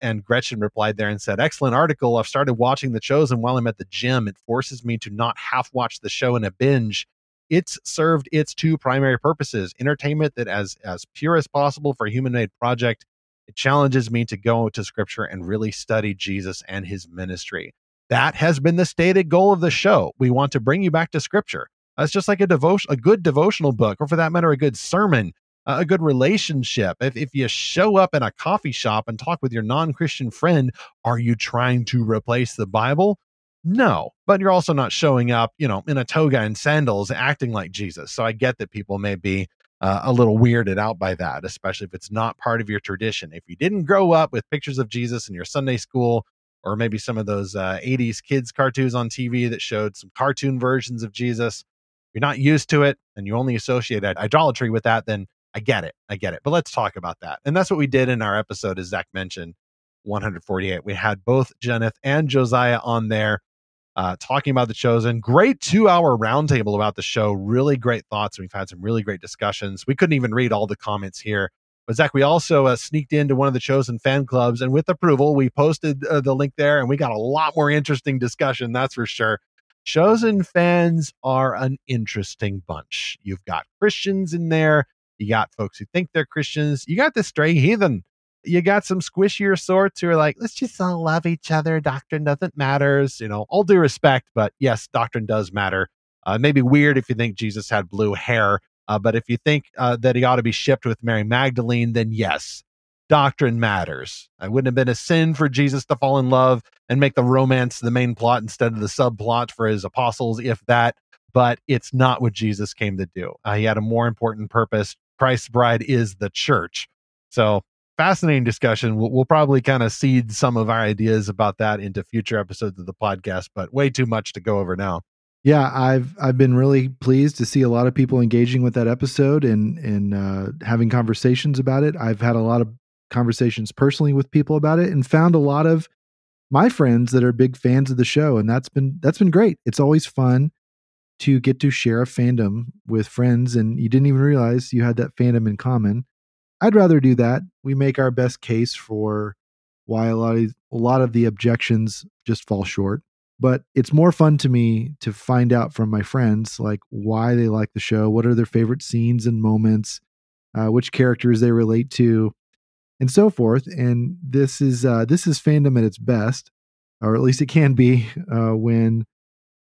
[SPEAKER 1] And Gretchen replied there and said, Excellent article. I've started watching The Chosen while I'm at the gym. It forces me to not half watch the show in a binge. it's served its two primary purposes entertainment that as as pure as possible for a human made project it challenges me to go to scripture and really study jesus and his ministry. That has been the stated goal of the show. We want to bring you back to scripture. It's just like a devotion a good devotional book or for that matter a good sermon a good relationship. If, if you show up in a coffee shop and talk with your non-christian friend are you trying to replace the bible? No, but you're also not showing up, you know, in a toga and sandals acting like Jesus. So I get that people may be uh, a little weirded out by that, especially if it's not part of your tradition. If you didn't grow up with pictures of Jesus in your Sunday school, or maybe some of those uh, 80s kids cartoons on TV that showed some cartoon versions of Jesus, you're not used to it and you only associate idolatry with that, then I get it. I get it. But let's talk about that. And that's what we did in our episode, as Zach mentioned, 148. We had both Jeneth and Josiah on there uh, talking about the chosen. Great two hour roundtable about the show. Really great thoughts. We've had some really great discussions. We couldn't even read all the comments here. But Zach, we also uh, sneaked into one of the chosen fan clubs, and with approval, we posted uh, the link there, and we got a lot more interesting discussion. That's for sure. Chosen fans are an interesting bunch. You've got Christians in there. You got folks who think they're Christians. You got the stray heathen you got some squishier sorts who are like, let's just all love each other. Doctrine doesn't matters. You know, all due respect, but yes, doctrine does matter. Uh, maybe weird if you think Jesus had blue hair, uh, but if you think uh, that he ought to be shipped with Mary Magdalene, then yes, doctrine matters. It wouldn't have been a sin for Jesus to fall in love and make the romance the main plot instead of the subplot for his apostles, if that. But it's not what Jesus came to do. Uh, he had a more important purpose. Christ's bride is the church. So fascinating discussion. We'll, we'll probably kind of seed some of our ideas about that into future episodes of the podcast, but way too much to go over now.
[SPEAKER 2] Yeah, I've I've been really pleased to see a lot of people engaging with that episode and and uh, having conversations about it. I've had a lot of conversations personally with people about it and found a lot of my friends that are big fans of the show, and that's been that's been great. It's always fun to get to share a fandom with friends, and you didn't even realize you had that fandom in common. I'd rather do that. We make our best case for why a lot of a lot of the objections just fall short. But it's more fun to me to find out from my friends like why they like the show, what are their favorite scenes and moments, uh, which characters they relate to, and so forth. And this is uh, this is fandom at its best, or at least it can be uh, when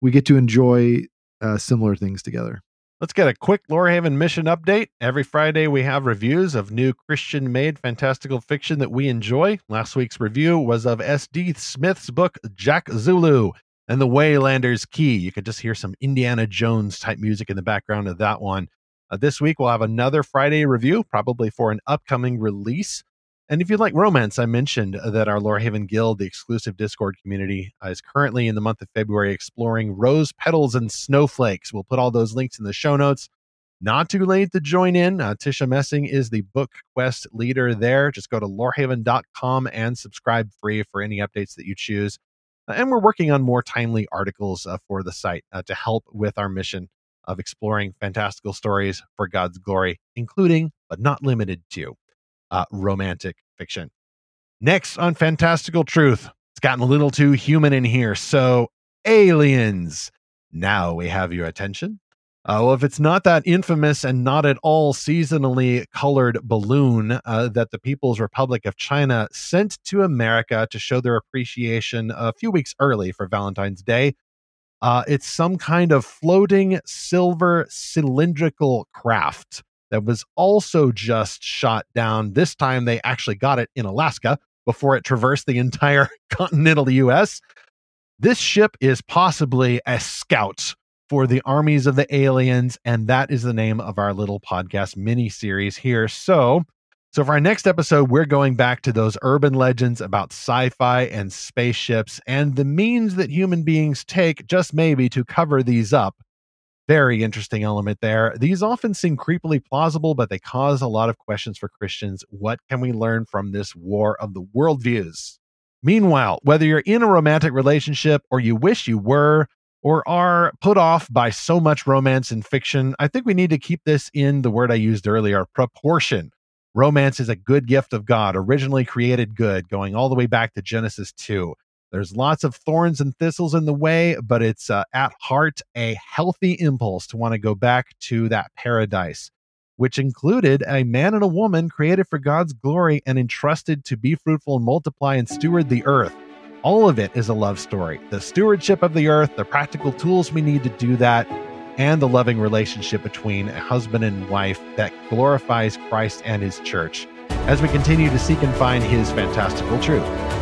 [SPEAKER 2] we get to enjoy uh, similar things together.
[SPEAKER 1] Let's get a quick Lorehaven mission update. Every Friday, we have reviews of new Christian made fantastical fiction that we enjoy. Last week's review was of S.D. Smith's book, Jack Zulu and the Waylander's Key. You could just hear some Indiana Jones type music in the background of that one. Uh, this week, we'll have another Friday review, probably for an upcoming release. And if you'd like romance, I mentioned that our Lorehaven Guild, the exclusive Discord community, uh, is currently in the month of February exploring rose petals and snowflakes. We'll put all those links in the show notes. Not too late to join in. Uh, Tisha Messing is the book quest leader there. Just go to lorehaven.com and subscribe free for any updates that you choose. Uh, and we're working on more timely articles uh, for the site uh, to help with our mission of exploring fantastical stories for God's glory, including, but not limited to, uh, romantic fiction. Next on Fantastical Truth, it's gotten a little too human in here. So, aliens. Now we have your attention. Uh, well, if it's not that infamous and not at all seasonally colored balloon uh, that the People's Republic of China sent to America to show their appreciation a few weeks early for Valentine's Day, uh, it's some kind of floating silver cylindrical craft that was also just shot down. This time they actually got it in Alaska before it traversed the entire continental US. This ship is possibly a scout for the armies of the aliens, and that is the name of our little podcast mini series here. So, so for our next episode, we're going back to those urban legends about sci-fi and spaceships and the means that human beings take, just maybe, to cover these up very interesting element there. These often seem creepily plausible, but they cause a lot of questions for Christians. What can we learn from this war of the worldviews? Meanwhile, whether you're in a romantic relationship or you wish you were, or are put off by so much romance and fiction, I think we need to keep this in the word I used earlier proportion. Romance is a good gift of God, originally created good, going all the way back to Genesis 2. There's lots of thorns and thistles in the way, but it's uh, at heart a healthy impulse to want to go back to that paradise, which included a man and a woman created for God's glory and entrusted to be fruitful and multiply and steward the earth. All of it is a love story the stewardship of the earth, the practical tools we need to do that, and the loving relationship between a husband and wife that glorifies Christ and his church as we continue to seek and find his fantastical truth.